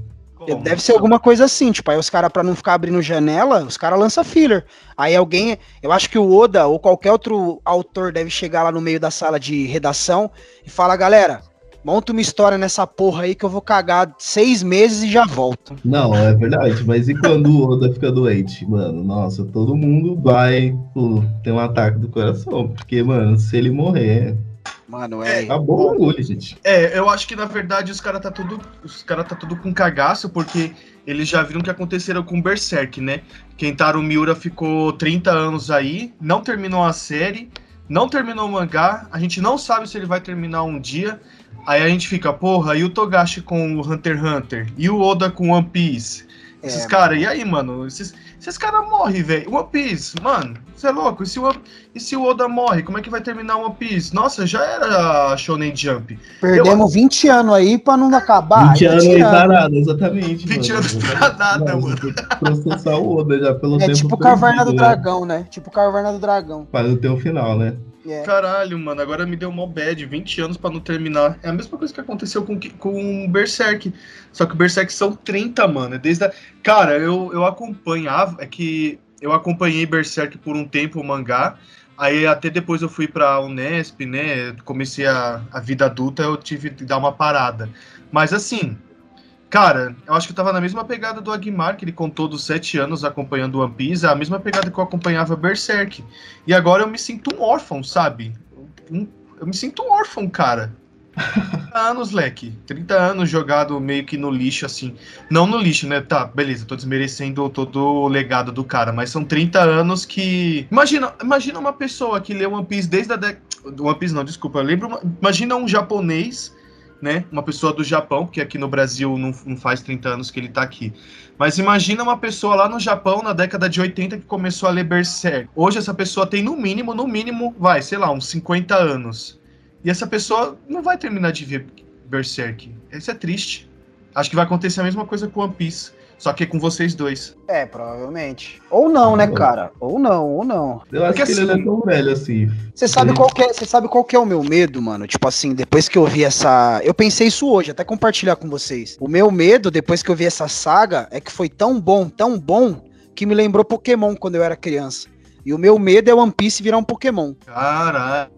Como? Deve ser alguma coisa assim, tipo, aí os caras, pra não ficar abrindo janela, os caras lançam filler. Aí alguém, eu acho que o Oda ou qualquer outro autor deve chegar lá no meio da sala de redação e falar, galera, monta uma história nessa porra aí que eu vou cagar seis meses e já volto. Não, é verdade, mas e quando o Oda fica doente? Mano, nossa, todo mundo vai pô, ter um ataque do coração. Porque, mano, se ele morrer, Mano, é. acabou o bagulho, gente. É, eu acho que na verdade os caras tá tudo, os cara tá tudo com cagaço porque eles já viram o que aconteceram com Berserk, né? Kentaro Miura ficou 30 anos aí, não terminou a série, não terminou o mangá, a gente não sabe se ele vai terminar um dia. Aí a gente fica, porra, e o Togashi com o Hunter x Hunter? E o Oda com One Piece? Esses É, caras, e aí, mano? Esses, esses caras morrem, velho. One Piece, mano, você é louco? E se, o, e se o Oda morre, como é que vai terminar One Piece? Nossa, já era a Shonen Jump. Perdemos 20 anos aí pra não acabar. 20 anos aí parado, exatamente. 20 mano. anos pra nada, Não, mano. Processar o Oda já pelo É tempo tipo Caverna do né? Dragão, né? Tipo Caverna do Dragão. Para ter o final, né? É. Caralho, mano, agora me deu mó bad, 20 anos pra não terminar. É a mesma coisa que aconteceu com, com o Berserk. Só que o Berserk são 30, mano. Desde a... Cara, eu, eu acompanhava, é que eu acompanhei Berserk por um tempo, o mangá. Aí até depois eu fui pra Unesp, né? Comecei a, a vida adulta, eu tive que dar uma parada. Mas assim, cara, eu acho que eu tava na mesma pegada do Aguimar, que ele contou dos sete anos acompanhando One Piece, a mesma pegada que eu acompanhava Berserk. E agora eu me sinto um órfão, sabe? Um- eu me sinto um órfão, cara. 30 anos, leque. 30 anos jogado meio que no lixo, assim. Não no lixo, né? Tá, beleza, tô desmerecendo todo o legado do cara, mas são 30 anos que. Imagina, imagina uma pessoa que lê One Piece desde a década. One Piece não, desculpa. Eu lembro. uma- Imagina um japonês, né? Uma pessoa do Japão, porque aqui no Brasil não, não faz 30 anos que ele tá aqui. Mas imagina uma pessoa lá no Japão, na década de 80, que começou a ler Berserk. Hoje essa pessoa tem no mínimo, no mínimo, vai, sei lá, uns 50 anos. E essa pessoa não vai terminar de ver Berserk. Isso é triste. Acho que vai acontecer a mesma coisa com One Piece. Só que com vocês dois. É, provavelmente. Ou não, né, cara? Ou não, ou não. Eu acho Porque que ele não assim- é tão velho assim. Você sabe, qual que é, você sabe qual que é o meu medo, mano? Tipo assim, depois que eu vi essa. Eu pensei isso hoje, até compartilhar com vocês. O meu medo, depois que eu vi essa saga, é que foi tão bom, tão bom, que me lembrou Pokémon quando eu era criança. E o meu medo é One Piece virar um Pokémon. Caralho.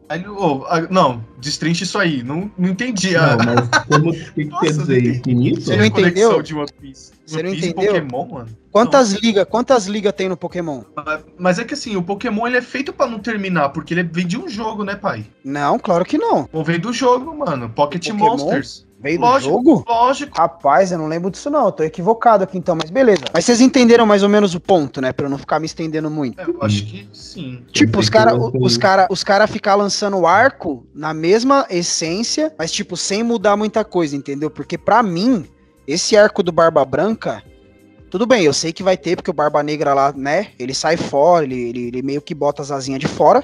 ah, não, destrinche isso aí. Não, não entendi. a- Não, mas como o que, que Nossa, quer dizer? Infinito? Você não entendeu? de One Piece. Você One não Piece entendeu? Pokémon, mano. Quantas ligas, quantas ligas tem no Pokémon? Mas- é que assim, o Pokémon ele é feito pra não terminar, porque ele vem de um jogo, né, pai? Não, claro que não. Ou vem do jogo, mano. Pocket Pokémon? Monsters. Veio do Lógico. jogo? Lógico. Rapaz, eu não lembro disso não, eu tô equivocado aqui então, mas beleza. Mas vocês entenderam mais ou menos o ponto, né, Pra eu não ficar me estendendo muito. É, eu acho que sim. Tipo, os caras os cara, os cara ficar lançando o arco na mesma essência, mas tipo, sem mudar muita coisa, entendeu? Porque pra mim, esse arco do Barba Branca, tudo bem, eu sei que vai ter, porque o Barba Negra lá, né, ele sai fora, ele, ele, ele meio que bota as asinhas de fora,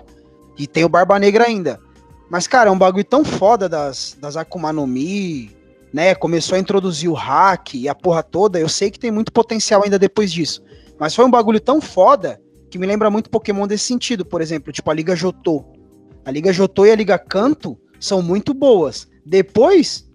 e tem o Barba Negra ainda. Mas, cara, é um bagulho tão foda das, das Akuma no Mi, né, começou a introduzir o hack e a porra toda, eu sei que tem muito potencial ainda depois disso. Mas foi um bagulho tão foda que me lembra muito Pokémon desse sentido, por exemplo, tipo a Liga Jotô. A Liga Jotô e a Liga Canto são muito boas. Depois,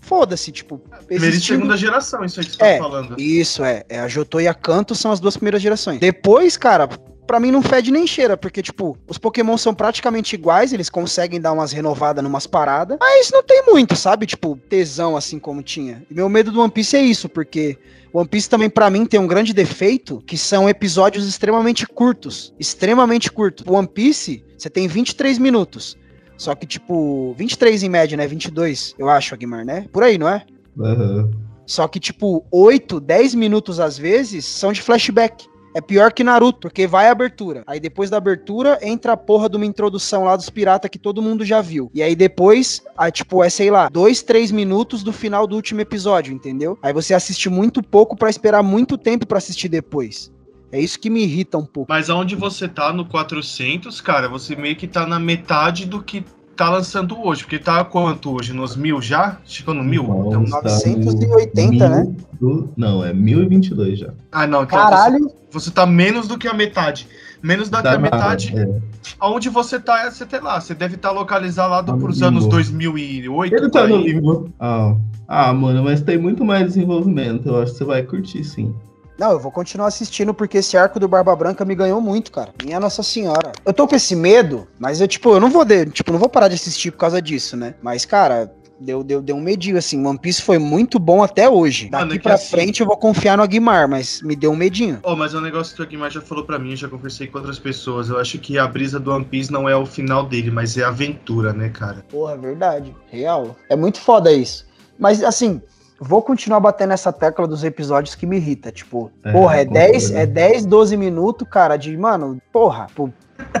foda-se, tipo, Primeira e segunda geração, isso aí que você É, tá falando. Isso, é. é. A Jotô e a Canto são as duas primeiras gerações. Depois, cara, pra mim não fede nem cheira, porque, tipo, os Pokémon são praticamente iguais, eles conseguem dar umas renovadas numas paradas, mas não tem muito, sabe? Tipo, tesão assim como tinha. E meu medo do One Piece é isso, porque One Piece também, pra mim, tem um grande defeito, que são episódios extremamente curtos. Extremamente curtos. One Piece, você tem 23 minutos. Só que, tipo, 23 em média, né? 22, eu acho, Aguimar, né? Por aí, não é? Aham. Só que, tipo, 8, 10 minutos às vezes são de flashback. É pior que Naruto, porque vai a abertura. Aí depois da abertura entra a porra de uma introdução lá dos piratas que todo mundo já viu. E aí depois, aí, tipo, é sei lá, 2, 3 minutos do final do último episódio, entendeu? Aí você assiste muito pouco pra esperar muito tempo pra assistir depois. É isso que me irrita um pouco. Mas aonde você tá no 400, cara, você meio que tá na metade do que tá lançando hoje. Porque tá quanto hoje? Nos mil já? Chegou no mil? Não, Então- está 980, né? mil do- Não, é 1022 já. Ah, não. Então Caralho, Você, você tá menos do que a metade. Menos do que Tá a na- metade. é. Aonde você tá, você tá lá. Você deve estar localizado Tá no pros anos 2008. Ele tá no limbo. Ah. ah, mano, mas tem muito mais desenvolvimento. Eu acho que você vai curtir, sim. Não, eu vou continuar assistindo porque esse arco do Barba Branca me ganhou muito, cara. Minha Nossa Senhora. Eu tô com esse medo, mas eu, tipo, eu não vou, de, tipo, não vou parar de assistir por causa disso, né? Mas, cara, deu, deu, deu um medinho, assim. One Piece foi muito bom até hoje. Mano, Daqui é que pra assim- frente eu vou confiar no Aguimar, mas me deu um medinho. Oh, mas é um negócio que o Aguimar já falou pra mim, eu já conversei com outras pessoas. Eu acho que a brisa do One Piece não é o final dele, mas é a aventura, né, cara? Porra, verdade. Real. É muito foda isso. Mas, assim, vou continuar batendo essa tecla dos episódios que me irrita. Tipo, É, porra, é concordo. 10, é 10, 12 minutos, cara, de, mano, porra, pô,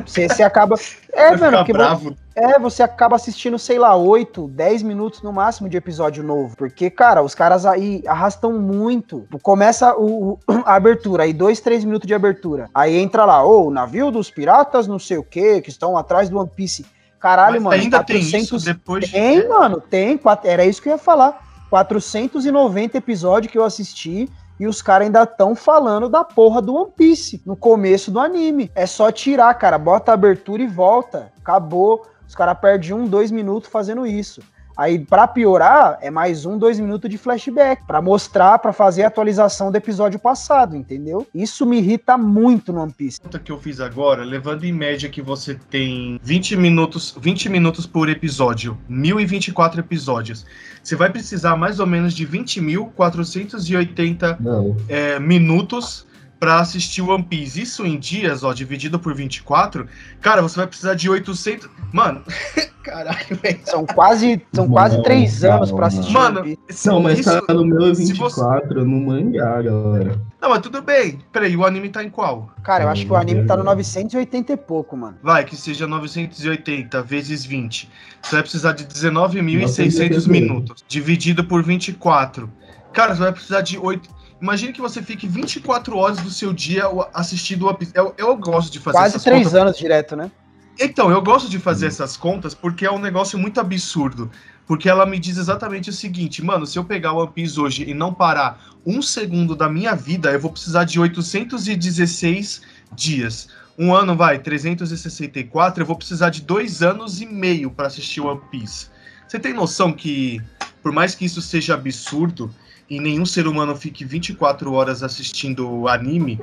você você acaba. É, Vai mano, vo- bravo. É, você acaba assistindo, sei lá, 8, 10 minutos no máximo de episódio novo. Porque, cara, os caras aí arrastam muito. Começa o, a abertura, aí dois, três minutos de abertura. Aí entra lá, ô, oh, o navio dos piratas, não sei o que, que estão atrás do One Piece. Caralho, Mas mano. Ainda 400... tem isso depois Tem, de... mano, tem. Era isso que eu ia falar. 490 episódios que eu assisti e os caras ainda estão falando da porra do One Piece no começo do anime. É só tirar, cara. Bota a abertura e volta. Acabou. Os caras perdem um, dois minutos fazendo isso. Aí, para piorar, é mais um, dois minutos de flashback, para mostrar, para fazer a atualização do episódio passado, entendeu? Isso me irrita muito no One Piece. A que eu fiz agora, levando em média que você tem 20 minutos, 20 minutos por episódio, 1024 episódios. Você vai precisar mais ou menos de 20.480 é, minutos para assistir One Piece. Isso em dias, ó, dividido por 24, cara, você vai precisar de 800. Mano, caralho, velho. São quase, são quase três anos para assistir mano. One Piece. Não, mas isso, tá no meu 24, você... no mangá, galera. Não, mas tudo bem. Peraí, o anime tá em qual? Cara, eu acho que o anime tá no 980 e pouco, mano. Vai, que seja 980 vezes 20. Você vai precisar de 19.600 minutos. Dividido por 24. Cara, você vai precisar de 8. Imagine que você fique 24 horas do seu dia assistindo One Piece. Eu, eu gosto de fazer Quase três contas. anos direto, né? Então, eu gosto de fazer essas contas porque é um negócio muito absurdo. Porque ela me diz exatamente o seguinte, mano, se eu pegar o One Piece hoje e não parar um segundo da minha vida, eu vou precisar de 816 dias. Um ano vai, 364, eu vou precisar de dois anos e meio para assistir One Piece. Você tem noção que, por mais que isso seja absurdo, e nenhum ser humano fique 24 horas assistindo anime,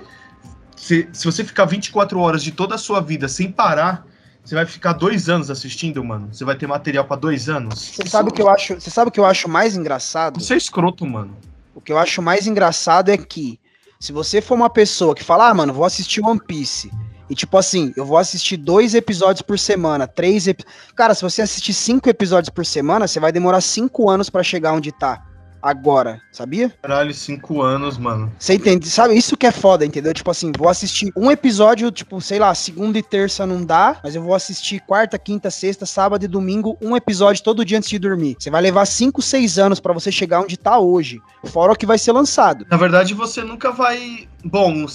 se, se você ficar 24 horas de toda a sua vida sem parar, você vai ficar dois anos assistindo, mano. Você vai ter material para dois anos. Você sabe o que eu acho? Você sabe o que eu acho mais engraçado? Você é escroto, mano. O que eu acho mais engraçado é que se você for uma pessoa que fala, ah, mano, vou assistir One Piece. E tipo assim, eu vou assistir dois episódios por semana, três episódios. Cara, se você assistir cinco episódios por semana, você vai demorar cinco anos para chegar onde tá agora, sabia? Caralho, cinco anos, mano. Você entende? Sabe, isso que é foda, entendeu? Tipo assim, vou assistir um episódio, tipo, sei lá, segunda e terça não dá, mas eu vou assistir quarta, quinta, sexta, sábado e domingo, um episódio todo dia antes de dormir. Você vai levar cinco, seis anos para você chegar onde tá hoje, fora o que vai ser lançado. Na verdade, você nunca vai. Bom,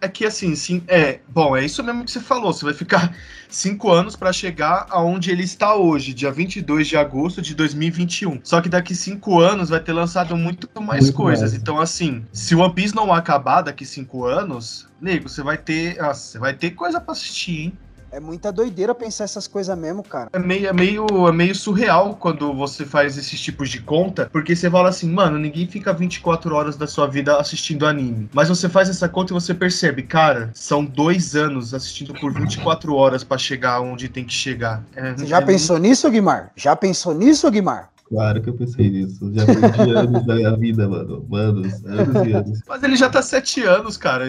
é que assim, sim, é, bom, é isso mesmo que você falou. Você vai ficar cinco anos para chegar aonde ele está hoje, dia 22 de agosto de 2021. Só que daqui cinco anos vai ter lançado muito mais muito coisas. Mais. Então, assim, se o One Piece não acabar daqui cinco anos, nego, você vai ter, nossa, você vai ter coisa para assistir, hein? É muita doideira pensar essas coisas mesmo, cara. É meio, é, meio, é meio surreal quando você faz esses tipos de conta, porque você fala assim, mano, ninguém fica 24 horas da sua vida assistindo anime. Mas você faz essa conta e você percebe, cara, são dois anos assistindo por 24 horas para chegar onde tem que chegar. É, você já é pensou nisso, Guimar? Já pensou nisso, Guimar? Claro que eu pensei nisso. Já perdi anos da minha vida, mano. Manos, anos e anos. Mas ele já tá sete anos, cara.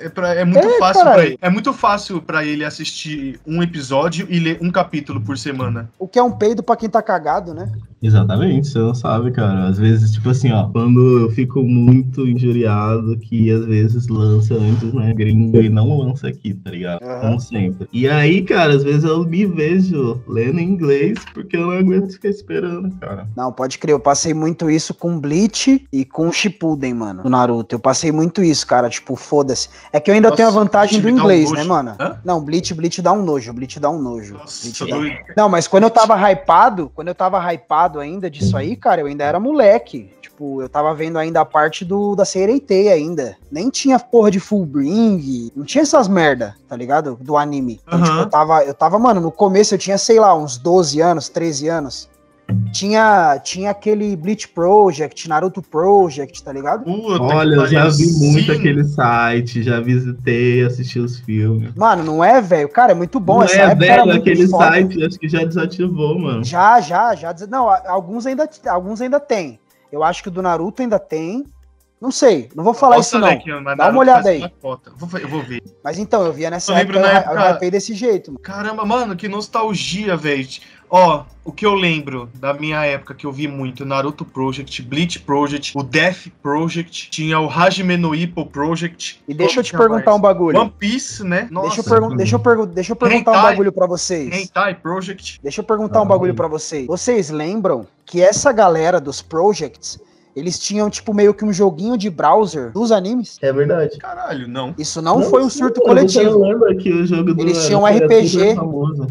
É, pra, é muito é, fácil para ele. É muito fácil para ele assistir um episódio e ler um capítulo por semana. O que é um peido para quem tá cagado, né? Exatamente, você não sabe, cara. Às vezes, tipo assim, ó, quando eu fico muito injuriado que às vezes lança antes, né, gringo e não lança aqui, tá ligado? Uhum. Como sempre. E aí, cara, às vezes eu me vejo lendo em inglês porque eu não aguento ficar esperando, cara. Não, pode crer, eu passei muito isso com Bleach e com Shippuden, mano, no Naruto. Eu passei muito isso, cara, tipo, foda-se. É que eu ainda Nossa, tenho a vantagem do inglês, um né, mano? Hã? Não, Bleach, Bleach dá um nojo, Bleach dá um nojo. Nossa, dá... Não, mas quando eu tava hypado, quando eu tava hypado ainda disso aí, cara, eu ainda era moleque. Tipo, eu tava vendo ainda a parte do da Sereitei ainda. Nem tinha porra de full bring, não tinha essas merda, tá ligado? Do anime. Então, uhum. tipo, eu tava, eu tava, mano, no começo eu tinha, sei lá, uns 12 anos, 13 anos. Tinha, tinha aquele Bleach Project, Naruto Project, tá ligado? Puta Olha, eu já vi muito Sim. aquele site, já visitei, assisti os filmes. Mano, não é, velho? Cara, é muito bom. Não Essa é, velho, aquele foda. site, acho que já desativou, mano. Já, já, já. Não, alguns ainda, alguns ainda tem. Eu acho que o do Naruto ainda tem. Não sei, não vou falar Nossa, isso não. Aqui, Dá uma olhada aí. Uma eu vou ver. Mas então, eu via nessa eu época, época, eu desse jeito. Mano. Caramba, mano, que nostalgia, velho. Ó, o que eu lembro da minha época que eu vi muito Naruto Project, Bleach Project, o Death Project, tinha o Hajime no Ippo Project. E deixa eu te perguntar mais? um bagulho. One Piece, né? Deixa eu, pergun- deixa, eu pergu- deixa eu perguntar um Hentai. bagulho pra vocês. Hentai Project. Deixa eu perguntar um Ah, bagulho sim. pra vocês. Vocês lembram que essa galera dos projects, eles tinham tipo meio que um joguinho de browser dos animes? É verdade. Caralho, não. Isso não, foi um surto coletivo. não lembra que o jogo do Eles tinham um era RPG.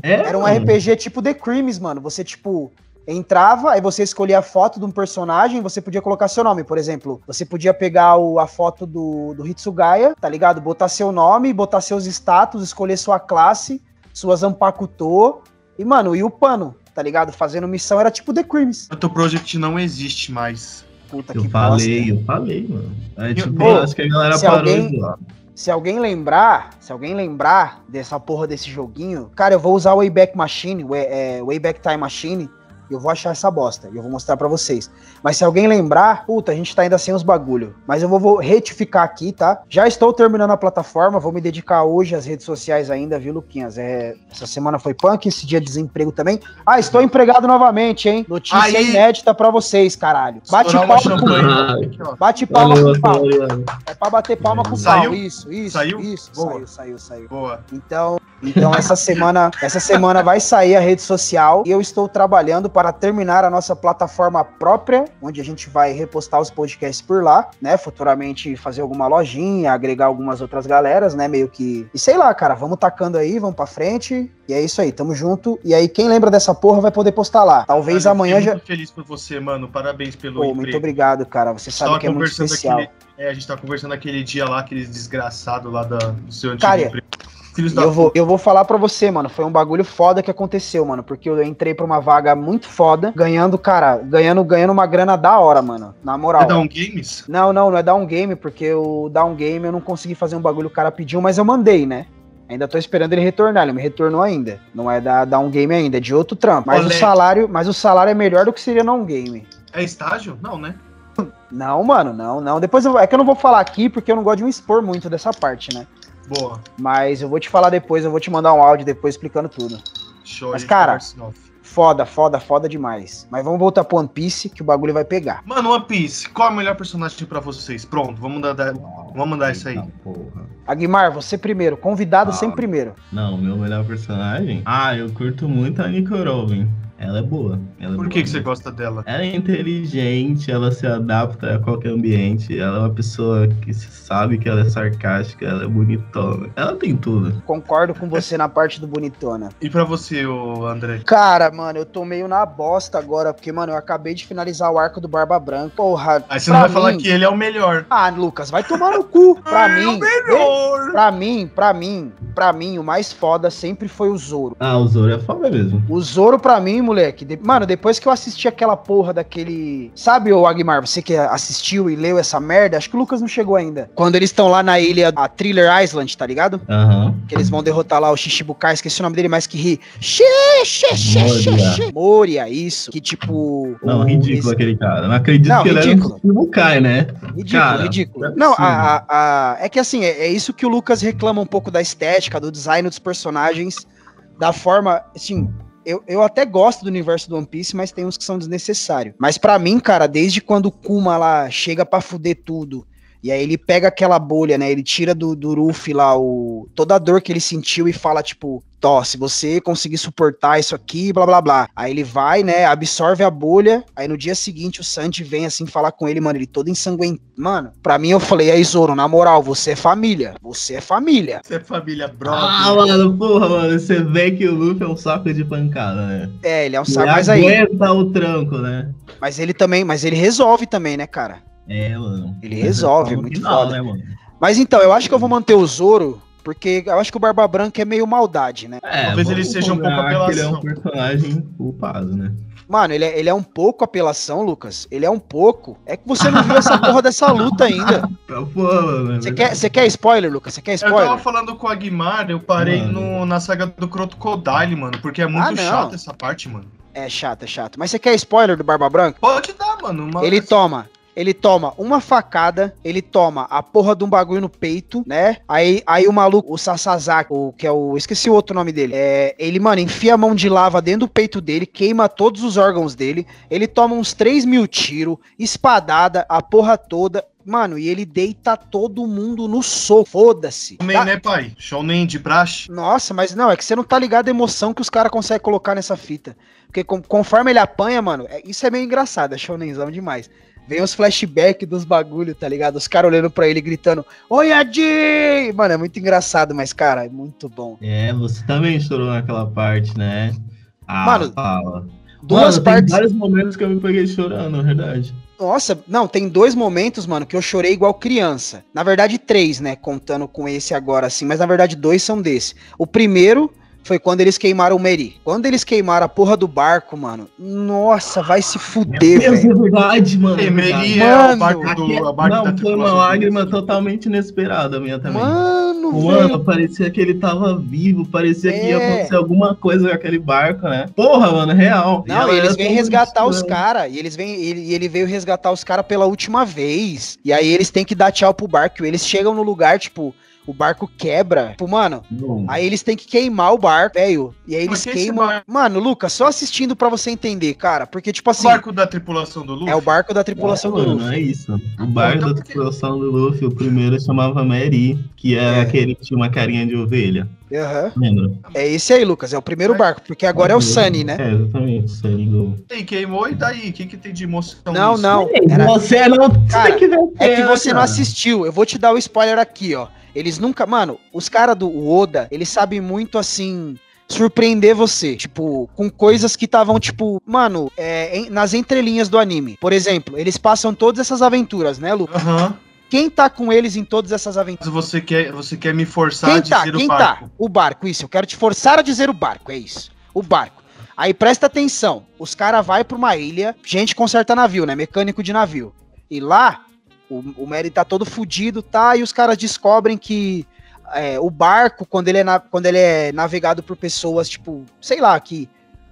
É, Era um mano. RPG tipo The Crimes, mano. Você, tipo, entrava, aí você escolhia a foto de um personagem, você podia colocar seu nome, por exemplo. Você podia pegar o- a foto do, do Hitsugaya, tá ligado? Botar seu nome, botar seus status, escolher sua classe, suas Ampakuto. E, mano, e o pano, tá ligado? Fazendo missão era tipo The Crimes. Naruto Project não existe mais. Puta Eu que falei, bosta. eu falei, mano. É, tipo, Pô, acho que a galera se parou alguém- de lá. Se alguém lembrar, se alguém lembrar dessa porra desse joguinho, cara, eu vou usar o Wayback Machine, o é, Wayback Time Machine, eu vou achar essa bosta, e eu vou mostrar pra vocês. Mas se alguém lembrar, puta, a gente tá ainda sem os bagulho. Mas eu vou, vou retificar aqui, tá? Já estou terminando a plataforma, vou me dedicar hoje às redes sociais ainda, viu, Luquinhas? É, essa semana foi punk, esse dia de desemprego também. Ah, estou empregado novamente, hein? Notícia Aí. inédita pra vocês, caralho. Bate Estourar palma com ó. Bate palma Valeu, com pau. valeu. É pra bater palma com Saiu? pau. Isso, isso. Saiu? Isso, Boa. saiu, saiu, saiu. Boa. Então, então essa semana, essa semana vai sair a rede social e eu estou trabalhando para terminar a nossa plataforma própria, onde a gente vai repostar os podcasts por lá, né? Futuramente fazer alguma lojinha, agregar algumas outras galeras, né? Meio que. E sei lá, cara, vamos tacando aí, vamos pra frente. E é isso aí, tamo junto. E aí, quem lembra dessa porra vai poder postar lá. Talvez Cara, amanhã já. muito feliz por você, mano. Parabéns pelo Pô, emprego. muito obrigado, cara. Você sabe Tava que é muito especial. aquele- é, a gente tá conversando aquele dia lá, aquele desgraçado lá da, do seu antigo Cara, emprego. Filhos da eu vou, eu vou falar pra você, mano, foi um bagulho foda que aconteceu, mano, porque eu entrei pra uma vaga muito foda, ganhando, cara, ganhando, ganhando uma grana da hora, mano, na moral. É da Um Games? Não, não, não é Down Game, porque o Down Game eu não consegui fazer um bagulho que o cara pediu, mas eu mandei, né? Ainda tô esperando ele retornar, ele me retornou ainda. Não é da Down Game ainda, é de outro trampo. Mas Olé. o salário, mas o salário é melhor do que seria Down Game. É estágio? Não, né? Não, mano, não, não. Depois eu, é que eu não vou falar aqui porque eu não gosto de me expor muito dessa parte, né? Boa. Mas eu vou te falar depois, eu vou te mandar um áudio depois explicando tudo. Show. Mas, cara. Foda, foda, foda demais. Mas vamos voltar pro One Piece, que o bagulho vai pegar. Mano, One Piece, qual é o melhor personagem pra vocês? Pronto, vamos dar, dar- vamos mandar isso aí. Porra. Aguimar, você primeiro. Convidado Ah. sempre primeiro. Não, meu melhor personagem? Ah, eu curto muito a Nico Robin. Ela é boa. Ela é Por boa que, que você gosta dela? Ela é inteligente, ela se adapta a qualquer ambiente. Ela é uma pessoa que se sabe que ela é sarcástica, ela é bonitona. Ela tem tudo. Concordo com você na parte do bonitona. E pra você, ô André? Cara, mano, eu tô meio na bosta agora, porque, mano, eu acabei de finalizar o arco do Barba Branca. Porra. Aí você não vai falar mim- que ele é o melhor. Ah, Lucas, vai tomar no cu. Pra Ah, é o mim. melhor. Pra mim, pra mim, pra mim, o mais foda sempre foi o Zoro. Ah, o Zoro é foda mesmo. O Zoro, pra mim, moleque. de- Mano, depois que eu assisti aquela porra daquele. Sabe, ô Agmar, você que assistiu e leu essa merda? Acho que o Lucas não chegou ainda. Quando eles estão lá na ilha, a Thriller Island, tá ligado? Aham. Que eles vão derrotar lá o Shichibukai, esqueci o nome dele mais que ri. Xê, xê, xê, Moria. xê. Moria, isso. Que tipo. Não, o- ridículo esse- aquele cara. Não acredito Não, que ele ridículo. era um Shibukai, né? Ridículo, Cara, ridículo. não é Não, a, a- a- é que assim, é, é isso que o Lucas reclama um pouco da estética, do design dos personagens, da forma, assim, eu, eu até gosto do universo do One Piece, mas tem uns que são desnecessários. Mas pra mim, cara, desde quando o Kuma lá chega pra fuder tudo, e aí ele pega aquela bolha, né, ele tira do, do Ruffy lá o, toda a dor que ele sentiu e fala, tipo, Tó, se você conseguir suportar isso aqui, blá blá blá. Aí ele vai, né, absorve a bolha. Aí no dia seguinte o Sanji vem assim falar com ele, mano, ele todo ensanguentado. Mano, pra mim eu falei, aí Zoro, na moral, você é família. Você é família. Você é família Ah, brother. mano, porra, mano. Você vê que o Luffy é um saco de pancada, né? É, ele é um Ele saco, mas aí. aguenta o tranco, né? Mas ele também, mas ele resolve também, né, cara? É, mano. Ele resolve, No muito final, foda. né, mano? Mas então, eu acho que eu vou manter o Zoro, porque eu acho que o Barba Branca é meio maldade, né? É, Talvez ele seja um pouco que Ele é um apelação. personagem culpado, né? Mano, ele é, ele é um pouco apelação, Lucas. Ele é um pouco. É que você não viu essa porra dessa luta ainda. Pô, mano. Você quer, você quer spoiler, Lucas? Você quer Eu tava spoiler? falando com o Aguimar, eu parei no, na saga do Crocodile, mano, porque é muito Ah, chato essa parte, mano. É chato, é chato. Mas você quer spoiler do Barba Branca? Pode dar, mano. mas- Ele toma. Ele toma uma facada, ele toma a porra de um bagulho no peito, né? Aí, aí o maluco, o Sasazaki, o, que é o. Esqueci o outro nome dele. É, ele, mano, enfia a mão de lava dentro do peito dele, queima todos os órgãos dele. Ele toma uns 3 mil tiros, espadada, a porra toda. Mano, e ele deita todo mundo no soco. Foda-se. Também, tá? né, pai? Shounen de praxe. Nossa, mas não, é que você não tá ligado a emoção que os caras conseguem colocar nessa fita. Porque com, conforme ele apanha, mano, é, isso é meio engraçado, é shounenzão demais. Vem os flashbacks dos bagulho, tá ligado? Os caras olhando pra ele gritando, Oi, Adi! Mano, é muito engraçado, mas, cara, é muito bom. É, você também chorou naquela parte, né? Ah, mano, fala. Duas mano, partes. Tem vários momentos que eu me peguei chorando, na verdade. Nossa, não, tem dois momentos, mano, que eu chorei igual criança. Na verdade, três, né? Contando com esse agora, assim, mas na verdade, dois são desse. O primeiro foi quando eles queimaram o Meri. Quando eles queimaram a porra do barco, mano, nossa, vai se fuder, velho. É verdade, mano. É, Meri é o barco do... A barco não, foi uma lágrima totalmente inesperada minha também. Mano, Mano, parecia que ele tava vivo, parecia é. que ia é. acontecer alguma coisa com aquele barco, né? Porra, mano, real. Não, e eles vêm resgatar os caras, e eles vêm, ele, ele veio resgatar os caras pela última vez. E aí eles têm que dar tchau pro barco, eles chegam no lugar, tipo, o barco quebra. Tipo, mano, aí eles têm que queimar o barco, velho. E aí eles queimam. Mano, Lucas, só assistindo para você entender, cara. Porque, tipo assim. O barco da tripulação do Luffy? É o barco da tripulação é, do Luffy. Não é isso. O barco então, da tripulação do Luffy, o primeiro chamava Mary, que é, é. aquele que tinha uma carinha de ovelha. Uhum. Lembra? É esse aí, Lucas. É o primeiro barco, porque agora é o Sunny, né? É, exatamente. O Sunny do. E queimou e daí? O que, que tem de emoção? Não, nisso? não. Era... Você não. Cara, que é que você cara. não assistiu. Eu vou te dar o spoiler aqui, ó. Eles nunca. Mano, os caras do Oda, eles sabem muito assim surpreender você, tipo, com coisas que estavam, tipo, mano, é, em, nas entrelinhas do anime. Por exemplo, eles passam todas essas aventuras, né, Lu? Aham. Uhum. Quem tá com eles em todas essas aventuras? Você quer, você quer me forçar quem a tá, dizer quem o tá? barco? Tá? O barco, isso. Eu quero te forçar a dizer o barco, é isso. O barco. Aí presta atenção. Os caras vai pra uma ilha, gente conserta navio, né? Mecânico de navio. E lá o, o Mary tá todo fudido, tá? E os caras descobrem que é, o barco, quando ele, é na, quando ele é navegado por pessoas, tipo, sei lá, que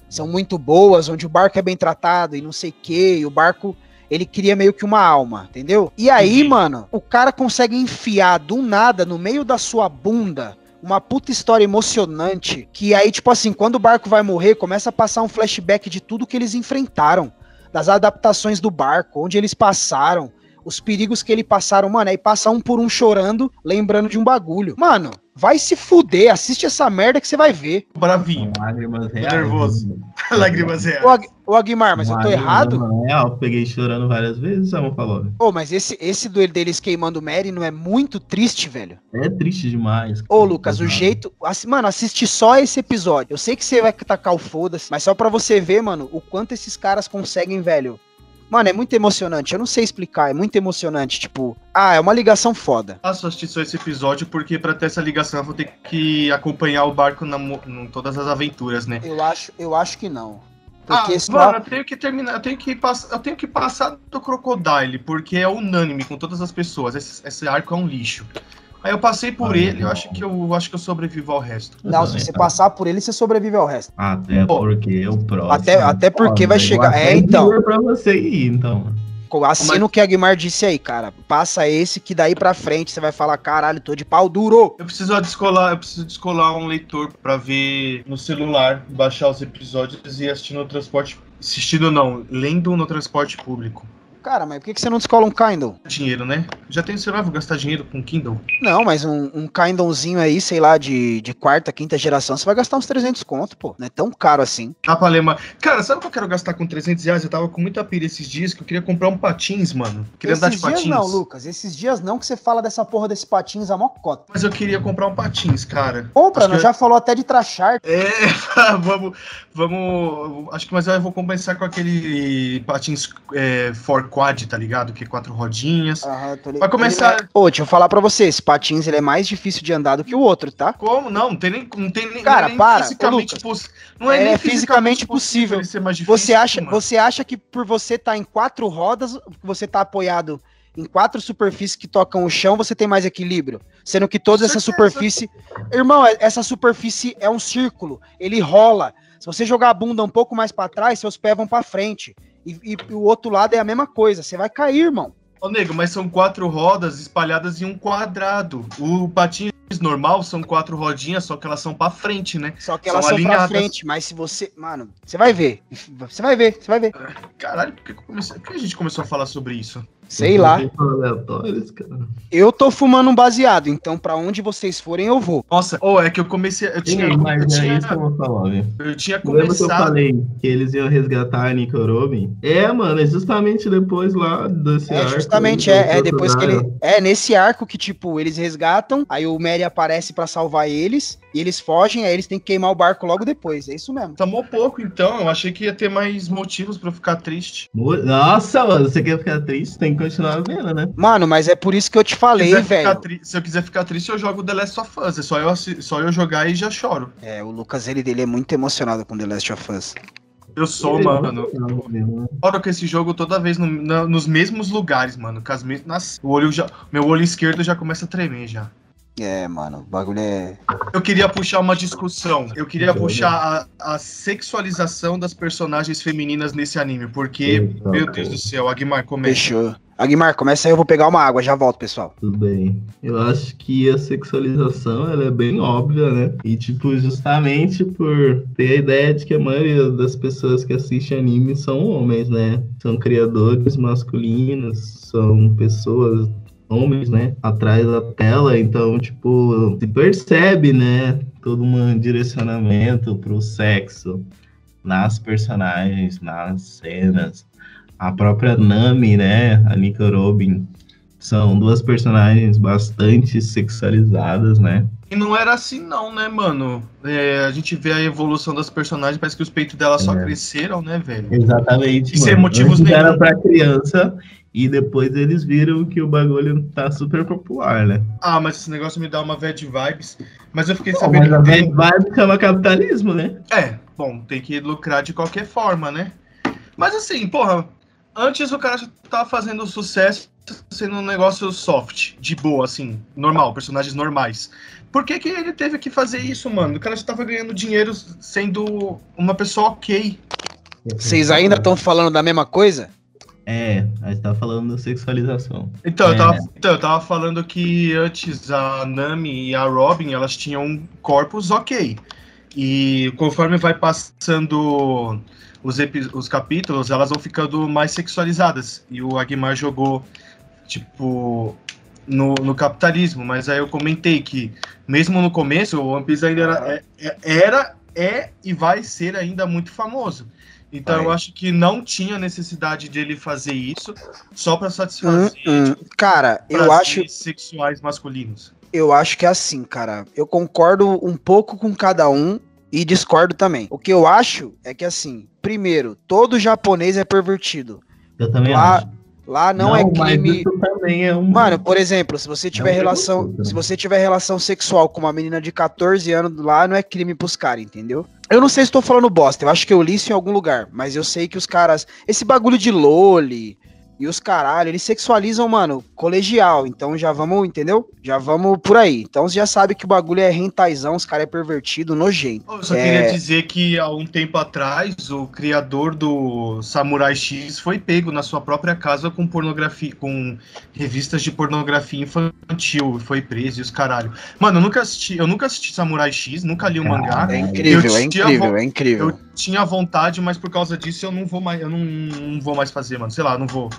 são muito boas, onde o barco é bem tratado e não sei o que, e o barco ele cria meio que uma alma, entendeu? E aí, uhum. mano, o cara consegue enfiar do nada no meio da sua bunda uma puta história emocionante que aí, tipo assim, quando o barco vai morrer, começa a passar um flashback de tudo que eles enfrentaram, das adaptações do barco, onde eles passaram, os perigos que ele passaram, mano, aí passa um por um chorando, lembrando de um bagulho. Mano, vai se fuder, assiste essa merda que você vai ver. Bravinho. Lágrimas reais. Nervoso. Lágrimas reais. Ô, Ag ô Aguimar, mas eu tô errado? Real, peguei chorando várias vezes, Samu falou. Ô, mas esse, esse duelo deles queimando Mary não é muito triste, velho? É triste demais. Ô, Lucas, o jeito. Assim, mano, assiste só esse episódio. Eu sei que você vai tacar o foda-se, mas só pra você ver, mano, o quanto esses caras conseguem, velho Mano, é muito emocionante. Eu não sei explicar, é muito emocionante. Tipo, ah, é uma ligação foda. Faço assistir só esse episódio porque para ter essa ligação eu vou ter que acompanhar o barco na, em todas as aventuras, né? Eu acho, eu acho que não. Porque ah, mano, eu tenho que terminar, eu tenho que passar, eu tenho que passar do Crocodile, porque é unânime com todas as pessoas. Esse, esse arco é um lixo. Aí eu passei por ah, ele, não. eu acho que eu acho que eu sobrevivo ao resto. Não, se você passar por ele, você sobrevive ao resto. Até Pô, porque o próximo. Até, até porque vai chegar. É, então. Pra você ir, então. Assina o que a Guimar disse aí, cara. Passa esse que daí pra frente você vai falar, caralho, tô de pau duro. Eu preciso descolar, eu preciso descolar um leitor pra ver no celular, baixar os episódios e assistir no transporte. Assistindo não, lendo no transporte público. Cara, mas por que, que você não descola um Kindle? Dinheiro, né? Já tenho celular, vou gastar dinheiro com Kindle. Não, mas um, um Kindlezinho aí, sei lá, de, de quarta, quinta geração, você vai gastar uns 300 conto, pô. Não é tão caro assim. Dá pra ler, Cara, sabe o que eu quero gastar com 300 reais? Eu tava com muita pira esses dias que eu queria comprar um patins, mano. Queria esses andar de dias patins. não, Lucas. Esses dias não que você fala dessa porra desse patins a mocota. Mas eu queria comprar um patins, cara. Compra, não eu... já falou até de trachar. É, vamos, vamos... Acho que mas eu vou compensar com aquele patins é, for quad, tá ligado? que quatro rodinhas. Vai começar. Ele... Pô, deixa eu falar pra você, esse patins ele é mais difícil de andar do que o outro, tá? Como? Não, não tem nem. Não tem nem Cara, nem para. Fisicamente poss... Não é, é nem fisicamente, possível. possível. Difícil, você, acha, você acha que por você estar tá em quatro rodas, você tá apoiado em quatro superfícies que tocam o chão, você tem mais equilíbrio. Sendo que toda essa superfície. Irmão, é, essa superfície é um círculo. Ele rola. Se você jogar a bunda um pouco mais para trás, seus pés vão para frente. E, e o outro lado é a mesma coisa. Você vai cair, irmão. Ô, nego, mas são quatro rodas espalhadas em um quadrado. O patins normal são quatro rodinhas, só que elas são pra frente, né? Só que elas são, são pra frente, mas se você. Mano, você vai ver. Você vai ver, você vai ver. Caralho, por que a gente começou a falar sobre isso? Sei lá. Eu tô fumando um baseado, então para onde vocês forem eu vou. Nossa, ou oh, é que eu comecei. Eu tinha, Sim, mas eu tinha, é isso que eu vou falar, velho. Eu tinha começado. Lembra que eu falei que eles iam resgatar a Nico Robin? É, mano, é justamente depois lá desse é, arco. Justamente, é, é depois que ele. É nesse arco que, tipo, eles resgatam, aí o Mary aparece para salvar eles, e eles fogem, aí eles têm que queimar o barco logo depois. É isso mesmo. Tomou pouco, então. Eu achei que ia ter mais motivos para ficar triste. Nossa, mano, você quer ficar triste? Tem que continuar vendo, né? Mano, mas é por isso que eu te falei, velho. Se eu quiser ficar triste, eu jogo The Last of Us. É só eu, só eu jogar e já choro. É, o Lucas, ele, ele é muito emocionado com The Last of Us. Eu sou, mano. Fora que esse jogo toda vez no, na, nos mesmos lugares, mano. Com as mesmas, o olho já, meu olho esquerdo já começa a tremer já. É, mano, o bagulho é. Eu queria puxar uma discussão. Eu queria puxar a, a sexualização das personagens femininas nesse anime. Porque, Eita, meu Deus do céu, Aguimar, começa. Fechou. Aguimar, começa aí, eu vou pegar uma água, já volto, pessoal. Tudo bem. Eu acho que a sexualização ela é bem óbvia, né? E, tipo, justamente por ter a ideia de que a maioria das pessoas que assistem anime são homens, né? São criadores masculinos, são pessoas homens, né, atrás da tela, então, tipo, se percebe, né, todo um direcionamento pro sexo nas personagens, nas cenas. A própria Nami, né, a Nika Robin, são duas personagens bastante sexualizadas, né? E não era assim não, né, mano? É, a gente vê a evolução das personagens, parece que os peitos dela só é. cresceram, né, velho? Exatamente. E sem motivos nenhum. era pra criança e depois eles viram que o bagulho tá super popular, né? Ah, mas esse negócio me dá uma bad vibes. Mas eu fiquei Pô, sabendo. Mas a bad vibes chama capitalismo, né? É, bom, tem que lucrar de qualquer forma, né? Mas assim, porra, antes o cara tava fazendo sucesso sendo um negócio soft, de boa, assim, normal, personagens normais. Por que, que ele teve que fazer isso, mano? O cara já tava ganhando dinheiro sendo uma pessoa ok. Vocês ainda estão falando da mesma coisa? É, a gente tava falando da sexualização. Então, é. eu tava, então, eu tava falando que antes a Nami e a Robin, elas tinham corpos ok. E conforme vai passando os, os capítulos, elas vão ficando mais sexualizadas. E o Agmar jogou, tipo, no, no capitalismo. Mas aí eu comentei que, mesmo no começo, o One Piece ainda era, é, é, era é e vai ser ainda muito famoso. Então eu acho que não tinha necessidade de ele fazer isso só para satisfazer hum, hum. cara, eu acho sexuais masculinos. Eu acho que é assim, cara. Eu concordo um pouco com cada um e discordo também. O que eu acho é que assim, primeiro, todo japonês é pervertido. Eu também Lá, acho. Lá não, não é crime. É um... Mano, por exemplo, se você tiver relação, se você tiver relação sexual com uma menina de 14 anos lá, não é crime pros caras, entendeu? Eu não sei se estou falando bosta, eu acho que eu li isso em algum lugar, mas eu sei que os caras. Esse bagulho de Loli, e os caralho, eles sexualizam, mano, colegial. Então já vamos, entendeu? Já vamos por aí. Então você já sabe que o bagulho é rentaizão, os caras é pervertido, nojento. Eu só é... queria dizer que há um tempo atrás, o criador do Samurai X foi pego na sua própria casa com pornografia, com revistas de pornografia infantil. Foi preso e os caralho. Mano, eu nunca assisti, eu nunca assisti Samurai X, nunca li o mangá. É incrível, é incrível, é incrível. Eu tinha vontade, mas por causa disso eu não vou mais, eu não, não vou mais fazer, mano. Sei lá, não vou.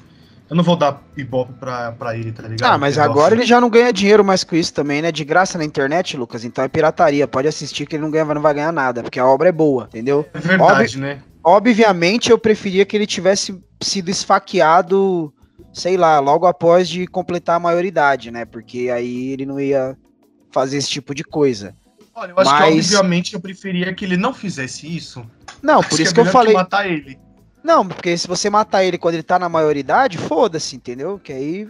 Eu não vou dar ibope pra, pra ele, tá ligado? Ah, mas agora ele já não ganha dinheiro mais com isso também, né? De graça na internet, Lucas. Então é pirataria. Pode assistir que ele não, ganha, não vai ganhar nada, porque a obra é boa, entendeu? É verdade, Ob né? Obviamente eu preferia que ele tivesse sido esfaqueado, sei lá, logo após de completar a maioridade, né? Porque aí ele não ia fazer esse tipo de coisa. Olha, eu acho mas... que obviamente eu preferia que ele não fizesse isso. Não, por isso que, é que eu falei. Que matar ele. Não, porque se você matar ele quando ele tá na maioridade, foda-se, entendeu? Que aí,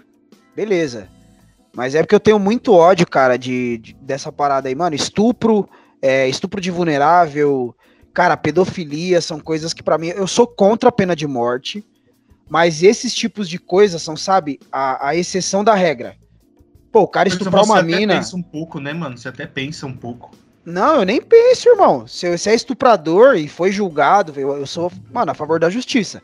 beleza. Mas é porque eu tenho muito ódio, cara, de, de dessa parada aí, mano. Estupro, é, estupro de vulnerável, cara, pedofilia são coisas que para mim eu sou contra a pena de morte, mas esses tipos de coisas são, sabe, a, a exceção da regra. Pô, o cara estuprar uma mina. Você pensa um pouco, né, mano? Você até pensa um pouco. Não, eu nem penso, irmão. Se você é estuprador e foi julgado, eu, eu sou, mano, a favor da justiça.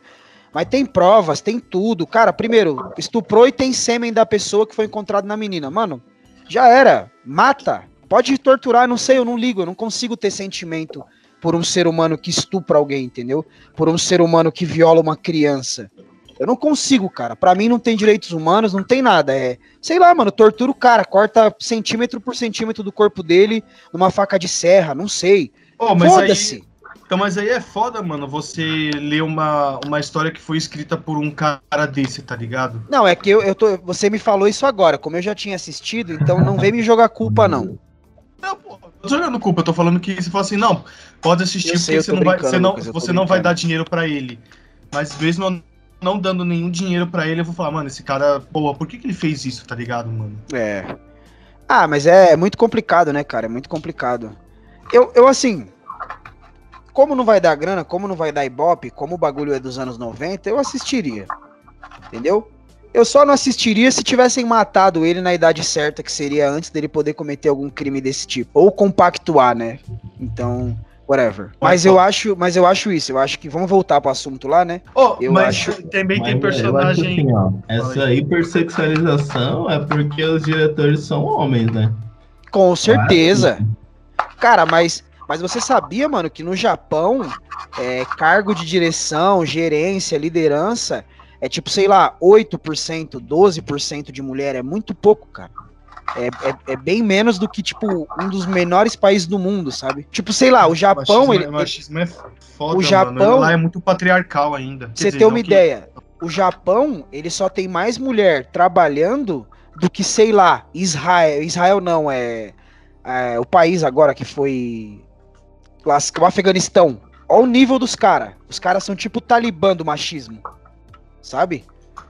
Mas tem provas, tem tudo. Cara, primeiro, estuprou e tem sêmen da pessoa que foi encontrado na menina. Mano, já era. Mata. Pode torturar, não sei, eu não ligo, eu não consigo ter sentimento por um ser humano que estupra alguém, entendeu? Por um ser humano que viola uma criança. Eu não consigo, cara. Para mim não tem direitos humanos, não tem nada. É, sei lá, mano, tortura o cara, corta centímetro por centímetro do corpo dele numa faca de serra, não sei. Oh, Foda-se. Então, mas aí é foda, mano, você ler uma, uma história que foi escrita por um cara desse, tá ligado? Não, é que eu, eu tô. Você me falou isso agora, como eu já tinha assistido, então não vem me jogar culpa, não. Não, pô, eu tô jogando culpa, eu tô falando que você fala assim, não, pode assistir porque você não vai, você não, Lucas, você não vai dar dinheiro para ele. Mas mesmo não dando nenhum dinheiro para ele, eu vou falar, mano, esse cara, pô, por que, que ele fez isso, tá ligado, mano? É. Ah, mas é muito complicado, né, cara? É muito complicado. Eu, eu assim, como não vai dar grana, como não vai dar ibope, como o bagulho é dos anos 90, eu assistiria. Entendeu? Eu só não assistiria se tivessem matado ele na idade certa, que seria antes dele poder cometer algum crime desse tipo. Ou compactuar, né? Então, whatever. Mas eu acho, mas eu acho isso. Eu acho que vamos voltar pro assunto lá, né? Oh, eu mas acho também tem personagem. Assim, ó, essa hipersexualização é porque os diretores são homens, né? Com certeza. Cara, mas mas você sabia, mano, que no Japão, é, cargo de direção, gerência, liderança, é tipo, sei lá, 8%, 12% de mulher. É muito pouco, cara. É, é, é, bem menos do que, tipo, um dos menores países do mundo, sabe? Tipo, sei lá, o Japão. Machismo, ele, é, machismo é foda, o Japão. Mano. Lá é muito patriarcal ainda. Você tem uma que... ideia. O Japão, ele só tem mais mulher trabalhando do que, sei lá, Israel. Israel não, é. é o país agora que foi o Afeganistão. Olha o nível dos caras. Os caras são tipo o Talibã do machismo. Sabe?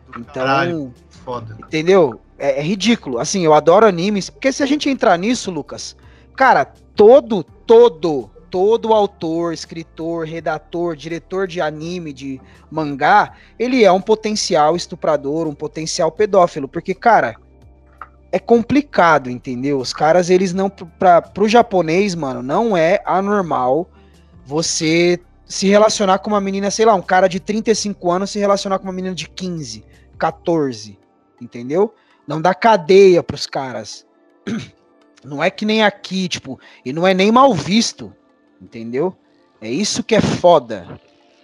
Então. Caralho, foda. Entendeu? É, é, ridículo. Assim, eu adoro animes. Porque se a gente entrar nisso, Lucas, cara, todo, todo, todo autor, escritor, redator, diretor de anime, de mangá, ele é um potencial estuprador, um potencial pedófilo. Porque, cara, é complicado, entendeu? Os caras, eles não. Pra, pro japonês, mano, não é anormal você se relacionar com uma menina, sei lá, um cara de 35 anos se relacionar com uma menina de 15, 14, entendeu? Não dá cadeia pros caras. Não é que nem aqui, tipo, e não é nem mal visto, entendeu? É isso que é foda.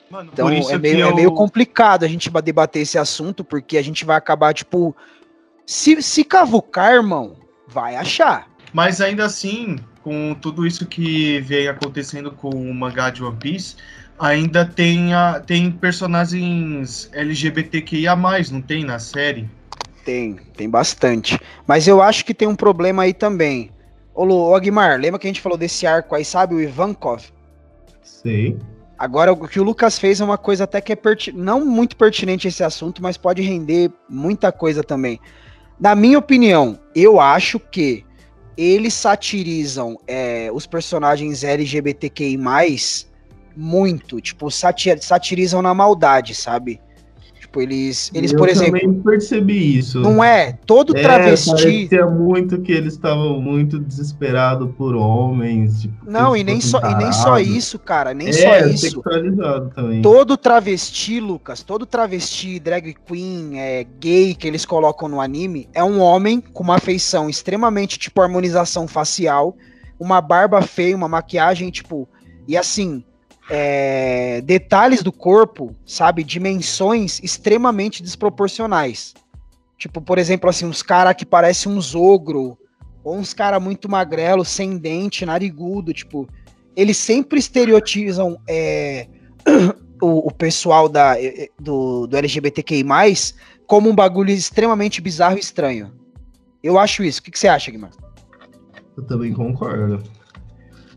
Mano, então é meio, é eu... é meio complicado a gente debater esse assunto, porque a gente vai acabar, tipo, se, se cavucar, irmão, vai achar. Mas ainda assim, com tudo isso que vem acontecendo com o mangá de One Piece, ainda tem, a, tem personagens LGBTQIA, não tem na série? Tem, tem bastante. Mas eu acho que tem um problema aí também. Ô, Lu, Agmar, lembra que a gente falou desse arco aí, sabe? O Ivankov? Sim. Agora, o que o Lucas fez é uma coisa até que é não muito pertinente esse assunto, mas pode render muita coisa também. Na minha opinião, eu acho que eles satirizam é, os personagens LGBTQI+, muito. Tipo, satir, satirizam na maldade, sabe? Tipo, eles, eles eu por exemplo. Eu também percebi isso. Não é? Todo é, travesti. Parecia muito que eles estavam muito desesperados por homens. Tipo, não, e nem, só, e nem só isso, cara. Nem é, só isso. Também. Todo travesti, Lucas, todo travesti, drag queen, é, gay que eles colocam no anime é um homem com uma feição extremamente, tipo, harmonização facial, uma barba feia, uma maquiagem, tipo. E assim, é, detalhes do corpo, sabe? Dimensões extremamente desproporcionais. Tipo, por exemplo, assim, uns caras que parecem uns ogro, ou uns caras muito magrelo, sem dente, narigudo, tipo, eles sempre estereotizam é, o, o, pessoal da, do, do LGBTQI+, como um bagulho extremamente bizarro e estranho. Eu acho isso. O que, que você acha, Guilherme? Eu também concordo.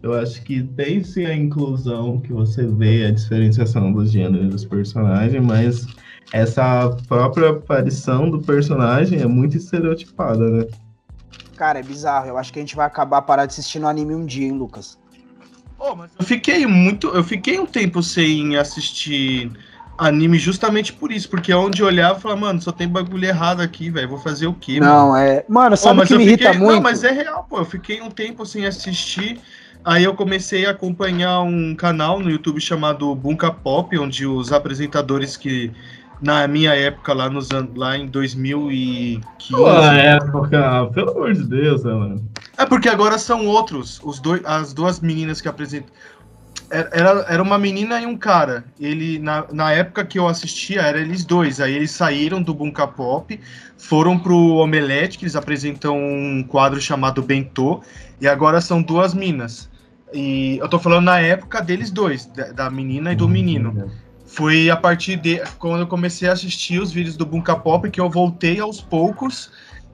Eu acho que tem sim a inclusão que você vê, a diferenciação dos gêneros dos personagens, mas essa própria aparição do personagem é muito estereotipada, né? Cara, é bizarro. Eu acho que a gente vai acabar parar de assistir no anime um dia, hein, Lucas? Oh, mas eu fiquei muito. Eu fiquei um tempo sem assistir anime justamente por isso, porque onde eu olhava, eu falava, mano, só tem bagulho errado aqui, velho, vou fazer o quê? Não, mano? é. Mano, sabe o que me fiquei... irrita muito? Não, mas é real, pô. Eu fiquei um tempo sem assistir Aí eu comecei a acompanhar um canal no YouTube chamado Bunka Pop, onde os apresentadores que na minha época lá nos lá em 2015. Pô, época, pelo amor de Deus, né, mano? É porque agora são outros, os dois, as duas meninas que apresentam. Era, era- era uma menina e um cara. Ele na, na época que eu assistia era eles dois. Aí eles saíram do Bunka Pop, foram pro Omelete, que eles apresentam um quadro chamado Bentô, e agora são duas minas. E eu tô falando na época deles dois, da, da menina e do menino. Foi a partir de quando eu comecei a assistir os vídeos do Bunka Pop que eu voltei aos poucos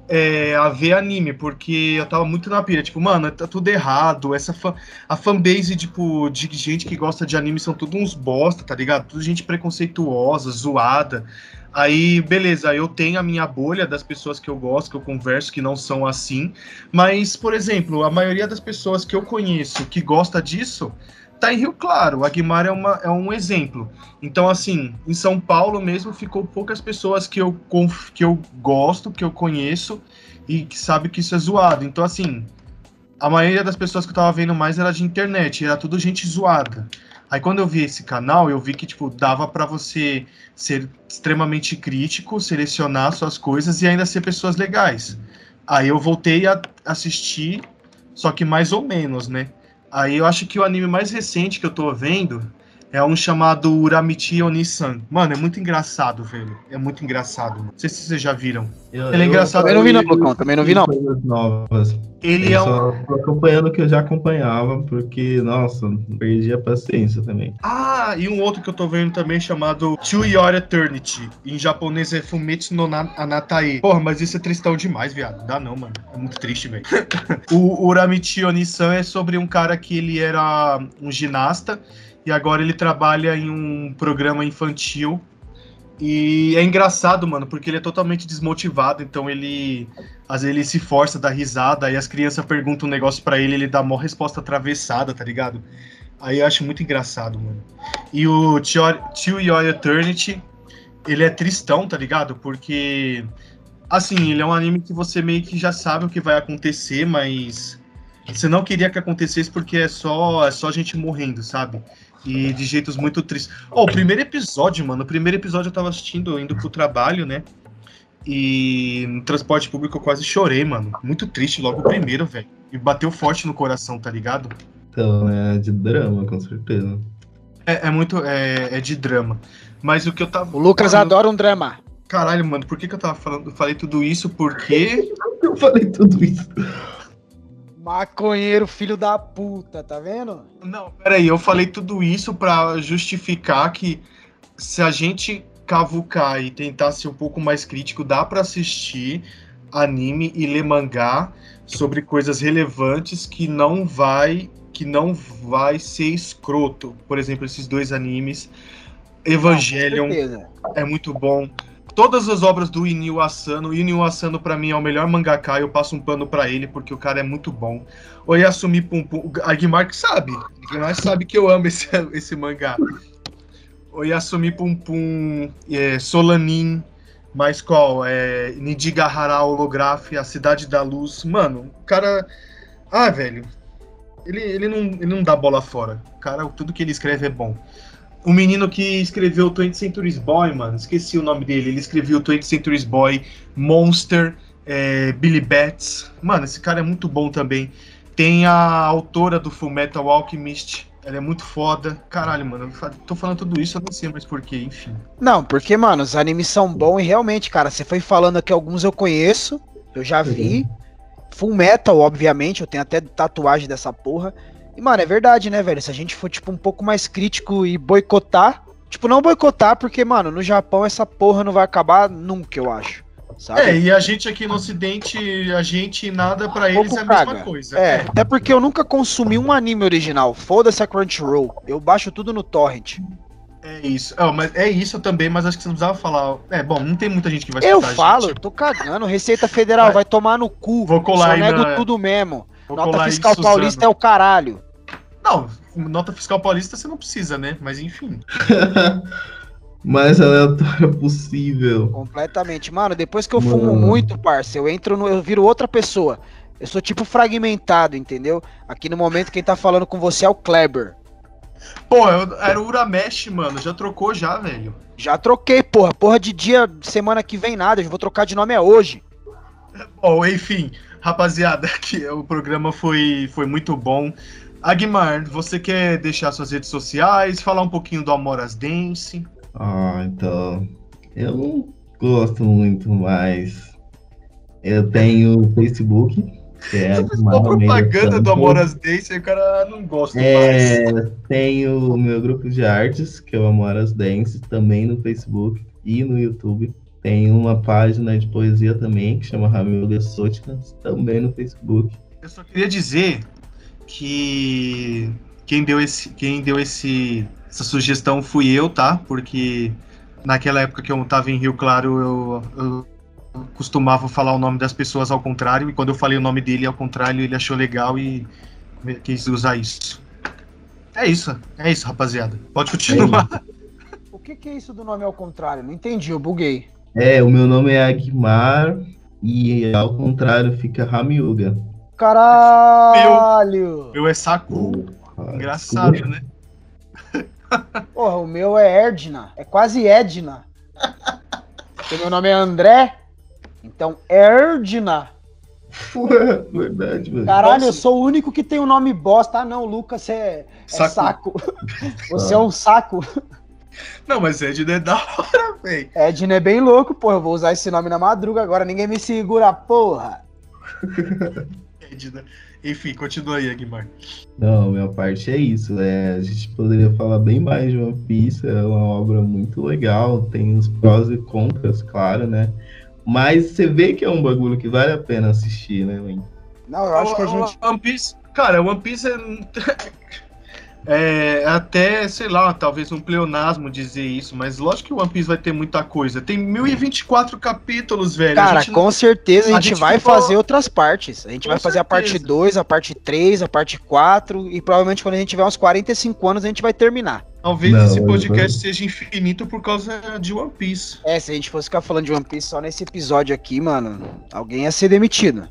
é, a ver anime, porque eu tava muito na pira, tipo, mano, tá tudo errado, essa fan, a fanbase, tipo, de gente que gosta de anime são tudo uns bosta, tá ligado? Tudo gente preconceituosa, zoada. Aí, beleza, eu tenho a minha bolha das pessoas que eu gosto, que eu converso, que não são assim, mas, por exemplo, a maioria das pessoas que eu conheço que gosta disso tá em Rio Claro. A Guimar é, uma, é um exemplo. Então, assim, em São Paulo mesmo ficou poucas pessoas que eu, que eu gosto, que eu conheço e que sabe que isso é zoado. Então, assim, a maioria das pessoas que eu tava vendo mais era de internet, era tudo gente zoada. Aí quando eu vi esse canal, eu vi que, tipo, dava pra você ser extremamente crítico, selecionar suas coisas e ainda ser pessoas legais. Aí eu voltei a assistir, só que mais ou menos, né? Aí eu acho que o anime mais recente que eu tô vendo é um chamado Uramichi Onisan. Mano, é muito engraçado, velho. É muito engraçado. Mano. Não sei se vocês já viram. Eu- Ele é engraçado. Também não vi não, Lucão, também não vi não. Novas. Ele eu é um. só tô acompanhando o que eu já acompanhava, porque, nossa, perdi a paciência também. Ah, e um outro que eu tô vendo também chamado To Your Eternity. Em japonês é Fumetsu no Na- Anatae. Porra, mas isso é tristão demais, viado. Dá não, mano. É muito triste, velho. o Uramichi Onisan é sobre um cara que ele era um ginasta e agora ele trabalha em um programa infantil. E é engraçado, mano, porque ele é totalmente desmotivado, então ele às vezes ele se força, dá risada, aí as crianças perguntam um negócio pra ele, ele dá mó resposta atravessada, tá ligado? Aí eu acho muito engraçado, mano. E o To Your Eternity, ele é tristão, tá ligado? Porque, assim, ele é um anime que você meio que já sabe o que vai acontecer, mas você não queria que acontecesse porque é só, é só gente morrendo, sabe? E de jeitos muito tristes. Ó, o primeiro episódio, mano, o primeiro episódio eu tava assistindo, indo pro trabalho, né? E no transporte público eu quase chorei, mano. Muito triste logo o primeiro, velho. E bateu forte no coração, tá ligado? Então, é de drama, com certeza. É, é muito. É, é de drama. Mas o que eu tava. O Lucas Mano, adora um drama. Caralho, mano, por que, que eu tava falando? Eu falei tudo isso porque. Eu falei tudo isso. Maconheiro, filho da puta, tá vendo? Não, peraí, eu falei tudo isso pra justificar que se a gente cavucar e tentar ser um pouco mais crítico, dá pra assistir anime e ler mangá sobre coisas relevantes que não vai que não vai ser escroto. Por exemplo, esses dois animes Evangelion certeza. é muito bom. Todas as obras do Inio Asano, Inio Asano pra mim é o melhor mangaka, eu passo um pano pra ele porque o cara é muito bom. O Yasumi Pum Pum, a Guimar que sabe, a sabe que eu amo esse, esse mangá. O Yasumi Pum Pum, é, Solanin, mais qual? É, Nidigahara Holograph, A Cidade da Luz. Mano, o cara... Ah, velho, ele, ele, não, ele não dá bola fora. O cara, tudo que ele escreve é bom. O menino que escreveu 20 Centuries Boy, mano, esqueci o nome dele. Ele escreveu 20 Centuries Boy, Monster, é, Billy Bats. Mano, esse cara é muito bom também. Tem a autora do Full Metal Alchemist. Ela é muito foda. Caralho, mano, eu tô falando tudo isso, eu não sei mais porquê, enfim. Não, porque, mano, os animes são bons e realmente, cara, você foi falando aqui alguns eu conheço, eu já vi. Full Metal, obviamente, eu tenho até tatuagem dessa porra. E, mano, é verdade, né, velho? Se a gente for, tipo, um pouco mais crítico e boicotar. Tipo, não boicotar, porque, mano, no Japão essa porra não vai acabar nunca, eu acho. Sabe? É, e a gente aqui no Ocidente, a gente nada pra eles é a mesma caga. coisa. É, até porque eu nunca consumi um anime original. Foda-se a Crunchyroll. Eu baixo tudo no Torrent. É isso. É, mas é isso também, mas acho que você não precisava falar. É, bom, não tem muita gente que vai Eu escutar falo, eu gente. tô cagando. Receita Federal, Vai. vai, tomar no cu. Vou colar Só aí nego na- tudo mesmo. Vou Nota fiscal paulista é o caralho. Não, nota fiscal paulista você não precisa, né? Mas enfim. Mais aleatório possível. Completamente. Mano, depois que eu Mano. fumo muito, parça, eu entro no. Eu viro outra pessoa. Eu sou tipo fragmentado, entendeu? Aqui no momento quem tá falando com você é o Kleber. Pô, eu, era o Uramesh, mano. Já trocou já, velho. Já troquei, porra. Porra de dia, semana que vem nada. Eu vou trocar de nome é hoje. Bom, enfim, rapaziada, que o programa foi, foi muito bom. Agmar, você quer deixar suas redes sociais, falar um pouquinho do Amoras Dance? Ah, então. Eu não gosto muito, mas. Eu tenho o Facebook, que é Você fez uma propaganda do Amoras Dance e o cara não gosta é, mais. Tenho o meu grupo de artes, que é o Amoras Dance, também no Facebook e no YouTube. Tem uma página de poesia também, que chama Ramilda Sotinas, também no Facebook. Eu só queria dizer que quem deu esse, quem deu esse, essa sugestão fui eu, tá? Porque naquela época que eu tava em Rio Claro, eu, eu costumava falar o nome das pessoas ao contrário, e quando eu falei o nome dele ao contrário, ele achou legal e quis usar isso. É isso, é isso, rapaziada. Pode continuar. O que, que é isso do nome ao contrário? Não entendi, eu buguei. É, o meu nome é Aguimar e ao contrário fica Ramiuga. Caralho! Meu, meu é saco. Engraçado, desculpa. né? Porra, o meu é Erdna. É quase Edna. Porque meu nome é André. Então, Erdna. Ué, verdade, velho. Caralho, Nossa. eu sou o único que tem o um nome bosta. Ah, não, Lucas é, é saco. Você ah. é um saco. Não, mas Edna é da hora, velho. Edna é bem louco, porra. Eu vou usar esse nome na madruga agora. Ninguém me segura, porra. Edna. Enfim, continua aí, Aguimar. Não, minha parte é isso. É, a gente poderia falar bem mais de One Piece. É uma obra muito legal. Tem os prós e contras, claro, né? Mas você vê que é um bagulho que vale a pena assistir, né, man? Não, eu acho o, que a gente. One Piece. Cara, One Piece é. É até, sei lá, talvez um pleonasmo dizer isso, mas lógico que o One Piece vai ter muita coisa. Tem 1024 capítulos, velho. Cara, com não... certeza a gente, a gente vai ficou... fazer outras partes. A gente com vai fazer certeza. a parte 2, a parte 3, a parte 4 e provavelmente quando a gente tiver uns 45 anos a gente vai terminar. Talvez não, esse podcast não. seja infinito por causa de One Piece. É, se a gente fosse ficar falando de One Piece só nesse episódio aqui, mano, alguém ia ser demitido.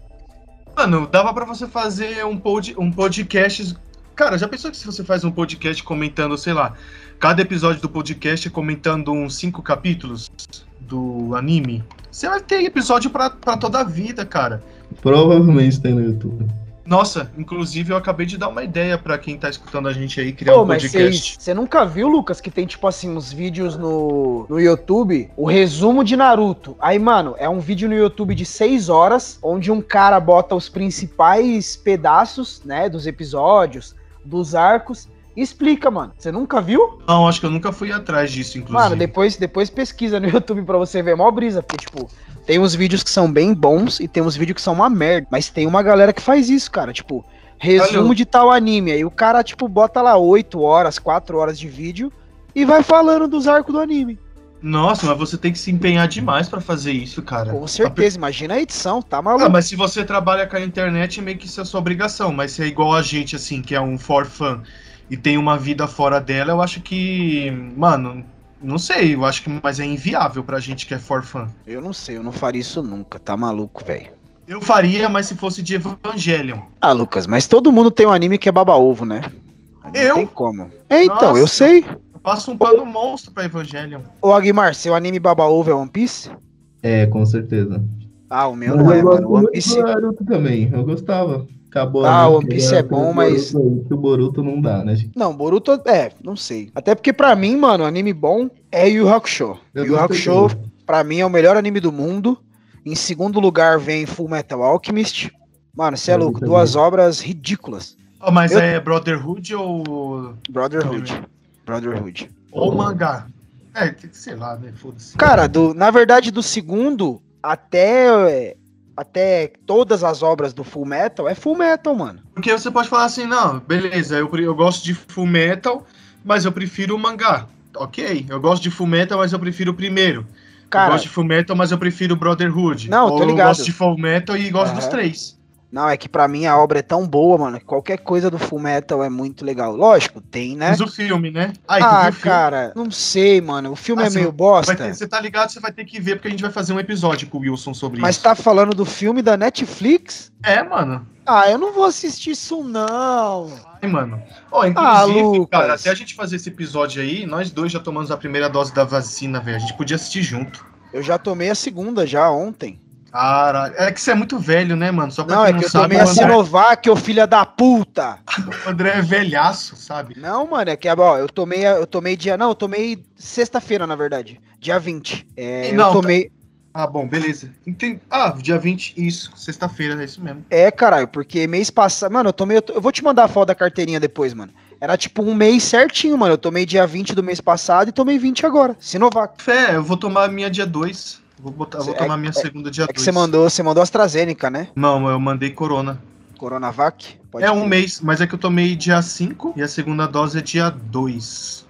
Mano, dava para você fazer um, pod, um podcast Cara, já pensou que se você faz um podcast comentando, sei lá, cada episódio do podcast comentando uns cinco capítulos do anime? Você vai ter episódio pra, pra toda a vida, cara. Provavelmente tem no YouTube. Nossa, inclusive eu acabei de dar uma ideia para quem tá escutando a gente aí criar Pô, um podcast. Você nunca viu, Lucas, que tem tipo assim uns vídeos no, no YouTube, o resumo de Naruto. Aí, mano, é um vídeo no YouTube de 6 horas, onde um cara bota os principais pedaços, né, dos episódios, dos arcos. Explica, mano. Você nunca viu? Não, acho que eu nunca fui atrás disso, inclusive. Mano, depois, depois pesquisa no YouTube pra você ver. Mó brisa, porque, tipo, tem uns vídeos que são bem bons e tem uns vídeos que são uma merda. Mas tem uma galera que faz isso, cara. Tipo, resumo Olha. de tal anime. Aí o cara, tipo, bota lá 8 horas, 4 horas de vídeo e vai falando dos arcos do anime. Nossa, mas você tem que se empenhar demais para fazer isso, cara. Com certeza, imagina a edição, tá maluco. Ah, mas se você trabalha com a internet, é meio que isso é sua obrigação. Mas se é igual a gente, assim, que é um for fun e tem uma vida fora dela, eu acho que, mano, não sei, eu acho que mas é inviável pra gente que é for fun. Eu não sei, eu não faria isso nunca, tá maluco, velho. Eu faria, mas se fosse de Evangelion. Ah, Lucas, mas todo mundo tem um anime que é baba-ovo, né? Não eu? tem como. É, então, Nossa. eu sei. Passa um pano monstro pra Evangelion. Ô, Aguimar, seu anime baba ovo é One Piece? É, com certeza. Ah, o meu mas não é, mano. One Piece. Naruto também, eu gostava. Acabou. Ah, o One Piece é bom, mas. Que o Boruto não dá, né, gente? Não, Boruto, é, não sei. Até porque pra mim, mano, anime bom é Yu Hakusho. Eu Yu Hakusho, pra mim, é o melhor anime do mundo. Em segundo lugar vem Full Metal Alchemist. Mano, você é louco, duas obras ridículas. Oh, mas eu... é Brotherhood ou. Brotherhood. Brotherhood. Ou mangá. É, sei lá, né? Foda-se. Cara, do, na verdade, do segundo até até todas as obras do Full Metal é Full Metal, mano. Porque você pode falar assim, não, beleza, eu, eu gosto de Full Metal, mas eu prefiro o mangá. Ok, eu gosto de Full Metal, mas eu prefiro o primeiro. Cara, eu gosto de Full Metal, mas eu prefiro Brotherhood. Não, tô ligado. Eu gosto de Full Metal e gosto uhum. dos três. Não, é que pra mim a obra é tão boa, mano. que Qualquer coisa do Full Metal é muito legal. Lógico, tem, né? Mas o filme, né? Ai, Ah, cara, não sei, mano. O filme Ah, é você meio bosta. ter- Você tá ligado? Você vai ter que ver, porque a gente vai fazer um episódio com o Wilson sobre Mas isso. tá falando do filme da Netflix? É, mano. Ah, eu não vou assistir isso, não. Ai, mano. Ó, inclusive, Ah, cara, até a gente fazer esse episódio aí, nós dois já tomamos a primeira dose da vacina, velho. A gente podia assistir junto. Eu já tomei a segunda já ontem. Caralho. É que você é muito velho, né, mano? Só pra Não, é não que eu sabe, tomei a Sinovac, ô filha da puta. o André é velhaço, sabe? Não, mano, é que ó, eu tomei, eu tomei dia, não, eu tomei sexta-feira, na verdade, dia 20. É, Não, eu tomei, Ah, bom, beleza. Entendi. Ah, dia 20, isso. Sexta-feira, é isso mesmo. é, caralho, porque mês passado, mano, eu tomei, eu, to- eu vou te mandar a foto da carteirinha depois, mano. Era tipo um mês certinho, mano. Eu tomei dia 20 do mês passado e tomei 20 agora. Sinovac. Fé, eu vou tomar a minha dia 2. Vou, botar, vou É- tomar a minha segunda dia É 2. que você mandou, você mandou AstraZeneca, né? Não, eu mandei Corona. Coronavac. Pode é um mês, mas é que eu tomei dia 5 e a segunda dose é dia 2.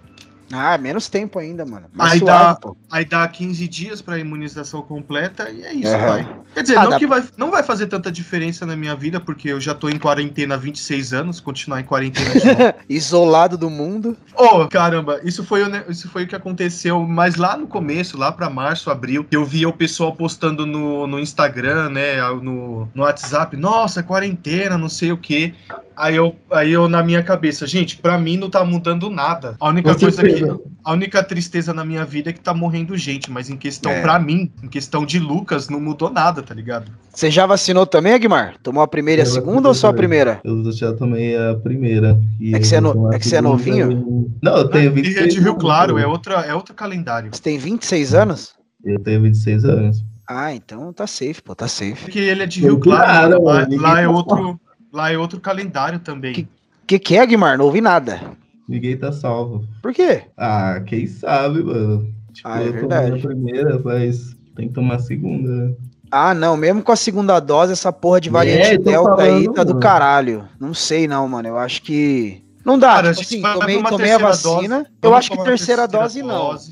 Ah, menos tempo ainda, mano. Mas Aí suave, dá- pô. Aí dá 15 dias pra imunização completa e é isso, Aham. vai. Quer dizer, Ah, não que vai, não vai fazer tanta diferença na minha vida, porque eu já tô em quarentena há 26 anos, continuar em quarentena. Isolado do mundo. Oh, caramba, isso foi, isso foi o que aconteceu, mas lá no começo, lá pra março, abril, eu via o pessoal postando no, no Instagram, né, no, no WhatsApp, nossa, quarentena, não sei o quê. Aí eu, aí eu, na minha cabeça, gente, pra mim não tá mudando nada. A única Com coisa que. A única tristeza na minha vida é que tá morrendo gente, mas em questão, É. pra mim, em questão de Lucas, não mudou nada, tá ligado? Você já vacinou também, Aguimar? Tomou a primeira e a segunda ou só a primeira? Eu já tomei a primeira. É que você é no- é que você é novinho? em- Não, eu tenho E 26 de Rio anos, Claro, é, outra, é outro calendário. Você tem 26 anos? Eu tenho 26 anos. Ah, então tá safe, pô, tá safe. Porque ele é de Rio Claro, Claro, lá, lá é outro, lá é outro calendário também. Que- O que, que é, Aguimar? Não ouvi nada. Ninguém tá salvo. Por quê? Ah, quem sabe, mano. Tipo, Ah, é eu verdade. tomei a primeira, mas tem que tomar a segunda, né? Ah, não, mesmo com a segunda dose, essa porra de variante É, Delta aí falando, tá do mano. caralho. Não sei não, mano, eu acho que... Não dá, Cara, tipo assim, tomei, tomei a terceira vacina, dose. eu acho que tomar a terceira dose não. dose.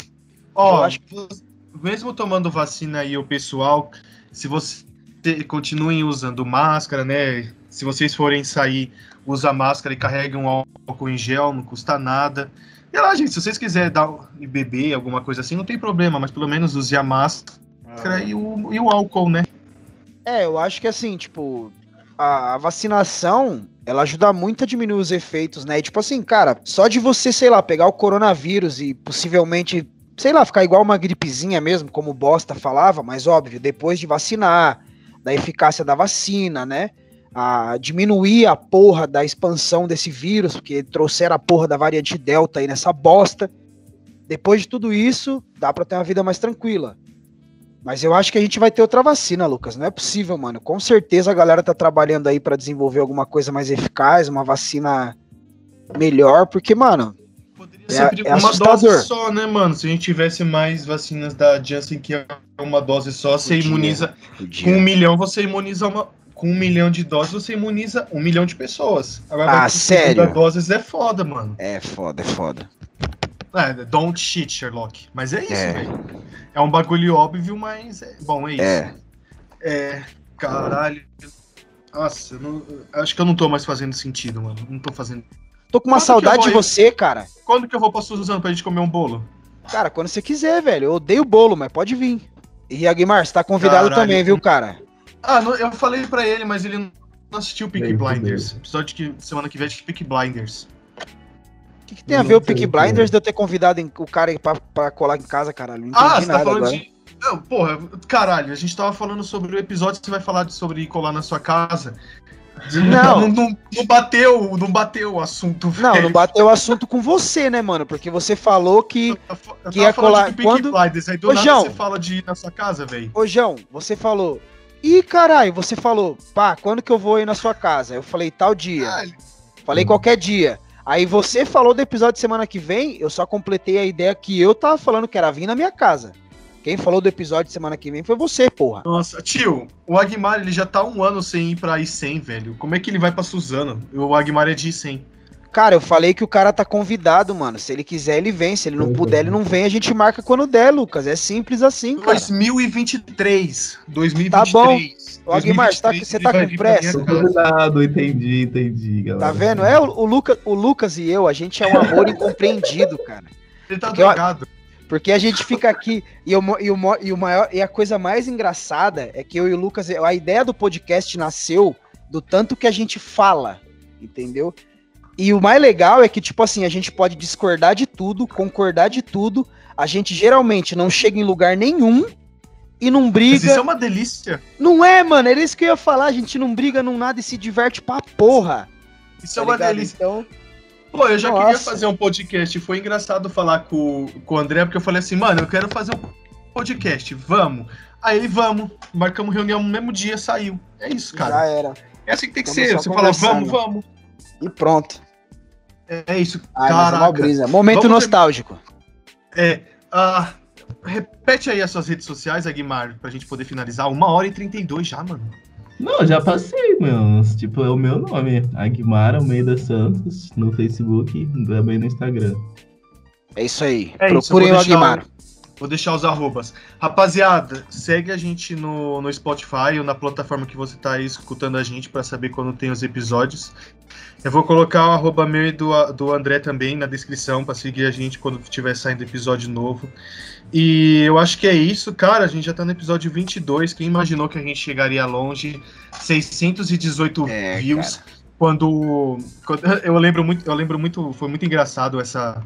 Ó, Eu acho mesmo tomando vacina aí, o pessoal, se você continuem usando máscara, né? Se vocês forem sair, usa máscara e carreguem um álcool em gel, não custa nada. E lá, gente, se vocês quiserem dar e beber alguma coisa assim, não tem problema, mas pelo menos use a máscara e o, e o álcool, né? É, eu acho que assim, tipo, a vacinação, ela ajuda muito a diminuir os efeitos, né? E, tipo assim, cara, só de você, sei lá, pegar o coronavírus e possivelmente, sei lá, ficar igual uma gripezinha mesmo, como o Bosta falava, mas óbvio, depois de vacinar, da eficácia da vacina, né? A diminuir a porra da expansão desse vírus, porque trouxeram a porra da variante Delta aí nessa bosta. Depois de tudo isso, dá pra ter uma vida mais tranquila. Mas eu acho que a gente vai ter outra vacina, Lucas. Não é possível, mano. Com certeza a galera tá trabalhando aí pra desenvolver alguma coisa mais eficaz, uma vacina melhor, porque, mano, Poderia É- ser é uma assustador. dose só, né, mano? Se a gente tivesse mais vacinas da Janssen, que é uma dose só, você Podia. imuniza Com um milhão você imuniza uma. Com um milhão de doses você imuniza um milhão de pessoas. Agora, Ah, sério? 50 doses é foda, mano. É foda, é foda. É, don't shit, Sherlock. Mas é isso, É. velho. É um bagulho óbvio, mas. É... Bom, é isso. É. É, Caralho. Nossa, eu não- acho que eu não tô mais fazendo sentido, mano. Não tô fazendo. Tô com uma Quando saudade vou de você, cara. Quando que eu vou pra Suzano pra gente comer um bolo? Cara, quando você quiser, velho. Eu odeio bolo, mas pode vir. E Aguimar, você tá convidado Caralho. também, viu, cara? Ah, não- eu falei pra ele, mas ele não assistiu Peaky Bem, Blinders. Episódio que semana que vem é de Peaky Blinders. O que, que tem a Eu ver não o Peaky sei, Blinders de eu ter convidado em- o cara pra, pra colar em casa, caralho? Não Ah, você tá falando agora. de. Não, porra, caralho, a gente tava falando sobre o episódio, você vai falar de- sobre ir colar na sua casa. Não. não, não, não bateu, não bateu o assunto, Não, velho. não bateu o assunto com você, né, mano? Porque você falou que. Eu que ia falando colar- de Peaky quando- Blinders, aí do Ô, nada João. você fala de ir na sua casa, velho. Ô, João, você falou. Ih, caralho, você falou, pá, quando que eu vou ir na sua casa? Eu falei, tal dia. Falei qualquer dia. Aí você falou do episódio de semana que vem, eu só completei a ideia que eu tava falando que era vir na minha casa. Quem falou do episódio de semana que vem foi você, porra. Nossa, tio, o Agmar ele já tá um ano sem ir pra I100, velho. Como é que ele vai pra Suzano? O Agmar é de I100. Cara, eu falei que o cara tá convidado, mano. Se ele quiser, ele vem. Se ele não puder, ele não vem. A gente marca quando der, Lucas. É simples assim, cara. 2023. 2023. Tá bom. Ô, Aguimar, você tá, você tá com pressa? Cuidado, entendi, entendi, galera. Tá vendo? É, o, o, Luca, o Lucas e eu, a gente é um amor incompreendido, cara. Ele tá drogado. Porque a gente fica aqui e, o, e, o, e, o maior, e a coisa mais engraçada é que eu e o Lucas, a ideia do podcast nasceu do tanto que a gente fala, entendeu? E o mais legal é que, tipo assim, a gente pode discordar de tudo, concordar de tudo, a gente geralmente não chega em lugar nenhum e não briga. Mas isso é uma delícia. Não é, mano? Era isso que eu ia falar. A gente não briga, não nada e se diverte pra porra. Isso tá é uma ligado? delícia. Então. Pô, eu já Nossa. queria fazer um podcast. Foi engraçado falar com, com o André, porque eu falei assim, mano, eu quero fazer um podcast. Vamos. Aí ele, vamos. Marcamos reunião no mesmo dia, saiu. É isso, cara. Já era. É assim que tem que ser. Você fala, vamos, vamos. E pronto. É, é isso. Ai, Caraca. Momento vamos nostálgico. Ter... É. Uh, repete aí as suas redes sociais, Aguimar, pra gente poder finalizar. Uma hora e 32 já, mano. Não, já passei, meu. Tipo, é o meu nome. Aguimar Almeida Santos no Facebook e também no Instagram. É isso aí. É Procurem isso, o Aguimar. Vou deixar os arrobas. Rapaziada, segue a gente no, no Spotify ou na plataforma que você está aí escutando a gente para saber quando tem os episódios. Eu vou colocar o arroba meu e do, do André também na descrição para seguir a gente quando tiver saindo episódio novo. E eu acho que é isso, cara. A gente já está no episódio 22. Quem imaginou que a gente chegaria longe? 618 é, views. Quando, quando, eu lembro muito, eu lembro muito, foi muito engraçado essa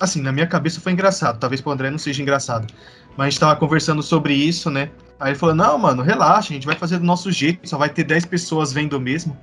assim, na minha cabeça foi engraçado. Talvez pro André não seja engraçado. Mas a gente tava conversando sobre isso, né? Aí ele falou: Não, mano, relaxa, a gente vai fazer do nosso jeito, só vai ter 10 pessoas vendo mesmo.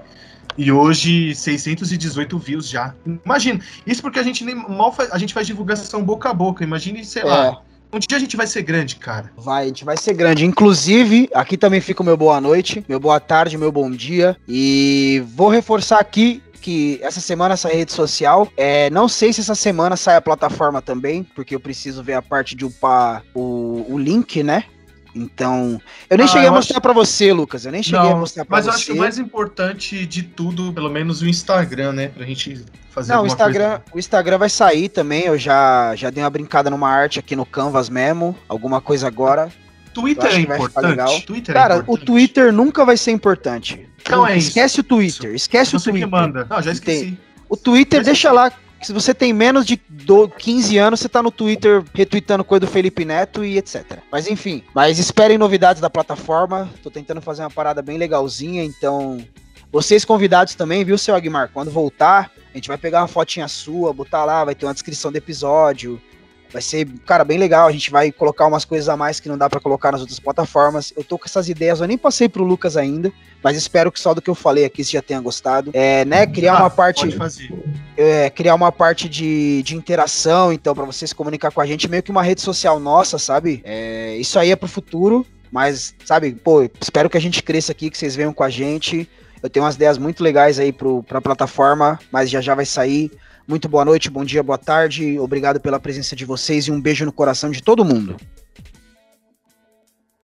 E hoje, 618 views já. Imagina, isso porque a gente nem mal faz, a gente faz divulgação boca a boca. Imagine, sei é. lá. Um dia a gente vai ser grande, cara. Vai, a gente vai ser grande. Inclusive, aqui também fica o meu boa noite, meu boa tarde, meu bom dia. E vou reforçar aqui que essa semana sai rede social. É, não sei se essa semana sai a plataforma também, porque eu preciso ver a parte de upar o, o link, né? Então, eu nem ah, cheguei eu a mostrar acho... para você, Lucas. Eu nem cheguei não, a mostrar para você. Mas eu acho o mais importante de tudo, pelo menos o Instagram, né, pra gente fazer Não, o Instagram, coisa... o Instagram vai sair também. Eu já já dei uma brincada numa arte aqui no Canvas mesmo, alguma coisa agora. Twitter é importante. Twitter é Cara, é importante. o Twitter nunca vai ser importante. Então é Esquece isso. o Twitter. Esquece Você o Twitter. que manda. Não, já esqueci. O Twitter, deixa lá. Se você tem menos de 15 anos, você tá no Twitter retweetando coisa do Felipe Neto e etc. Mas enfim, mas esperem novidades da plataforma. Tô tentando fazer uma parada bem legalzinha, então vocês convidados também, viu, seu Aguimar? Quando voltar, a gente vai pegar uma fotinha sua, botar lá, vai ter uma descrição do episódio, Vai ser, cara, bem legal. A gente vai colocar umas coisas a mais que não dá para colocar nas outras plataformas. Eu tô com essas ideias, eu nem passei pro Lucas ainda, mas espero que só do que eu falei aqui você já tenha gostado. É, né, criar ah, uma parte. É, criar uma parte de, de interação, então, para vocês comunicar com a gente, meio que uma rede social nossa, sabe? É, isso aí é pro futuro, mas, sabe, pô, espero que a gente cresça aqui, que vocês venham com a gente. Eu tenho umas ideias muito legais aí pro, pra plataforma, mas já já vai sair. Muito boa noite, bom dia, boa tarde. Obrigado pela presença de vocês e um beijo no coração de todo mundo.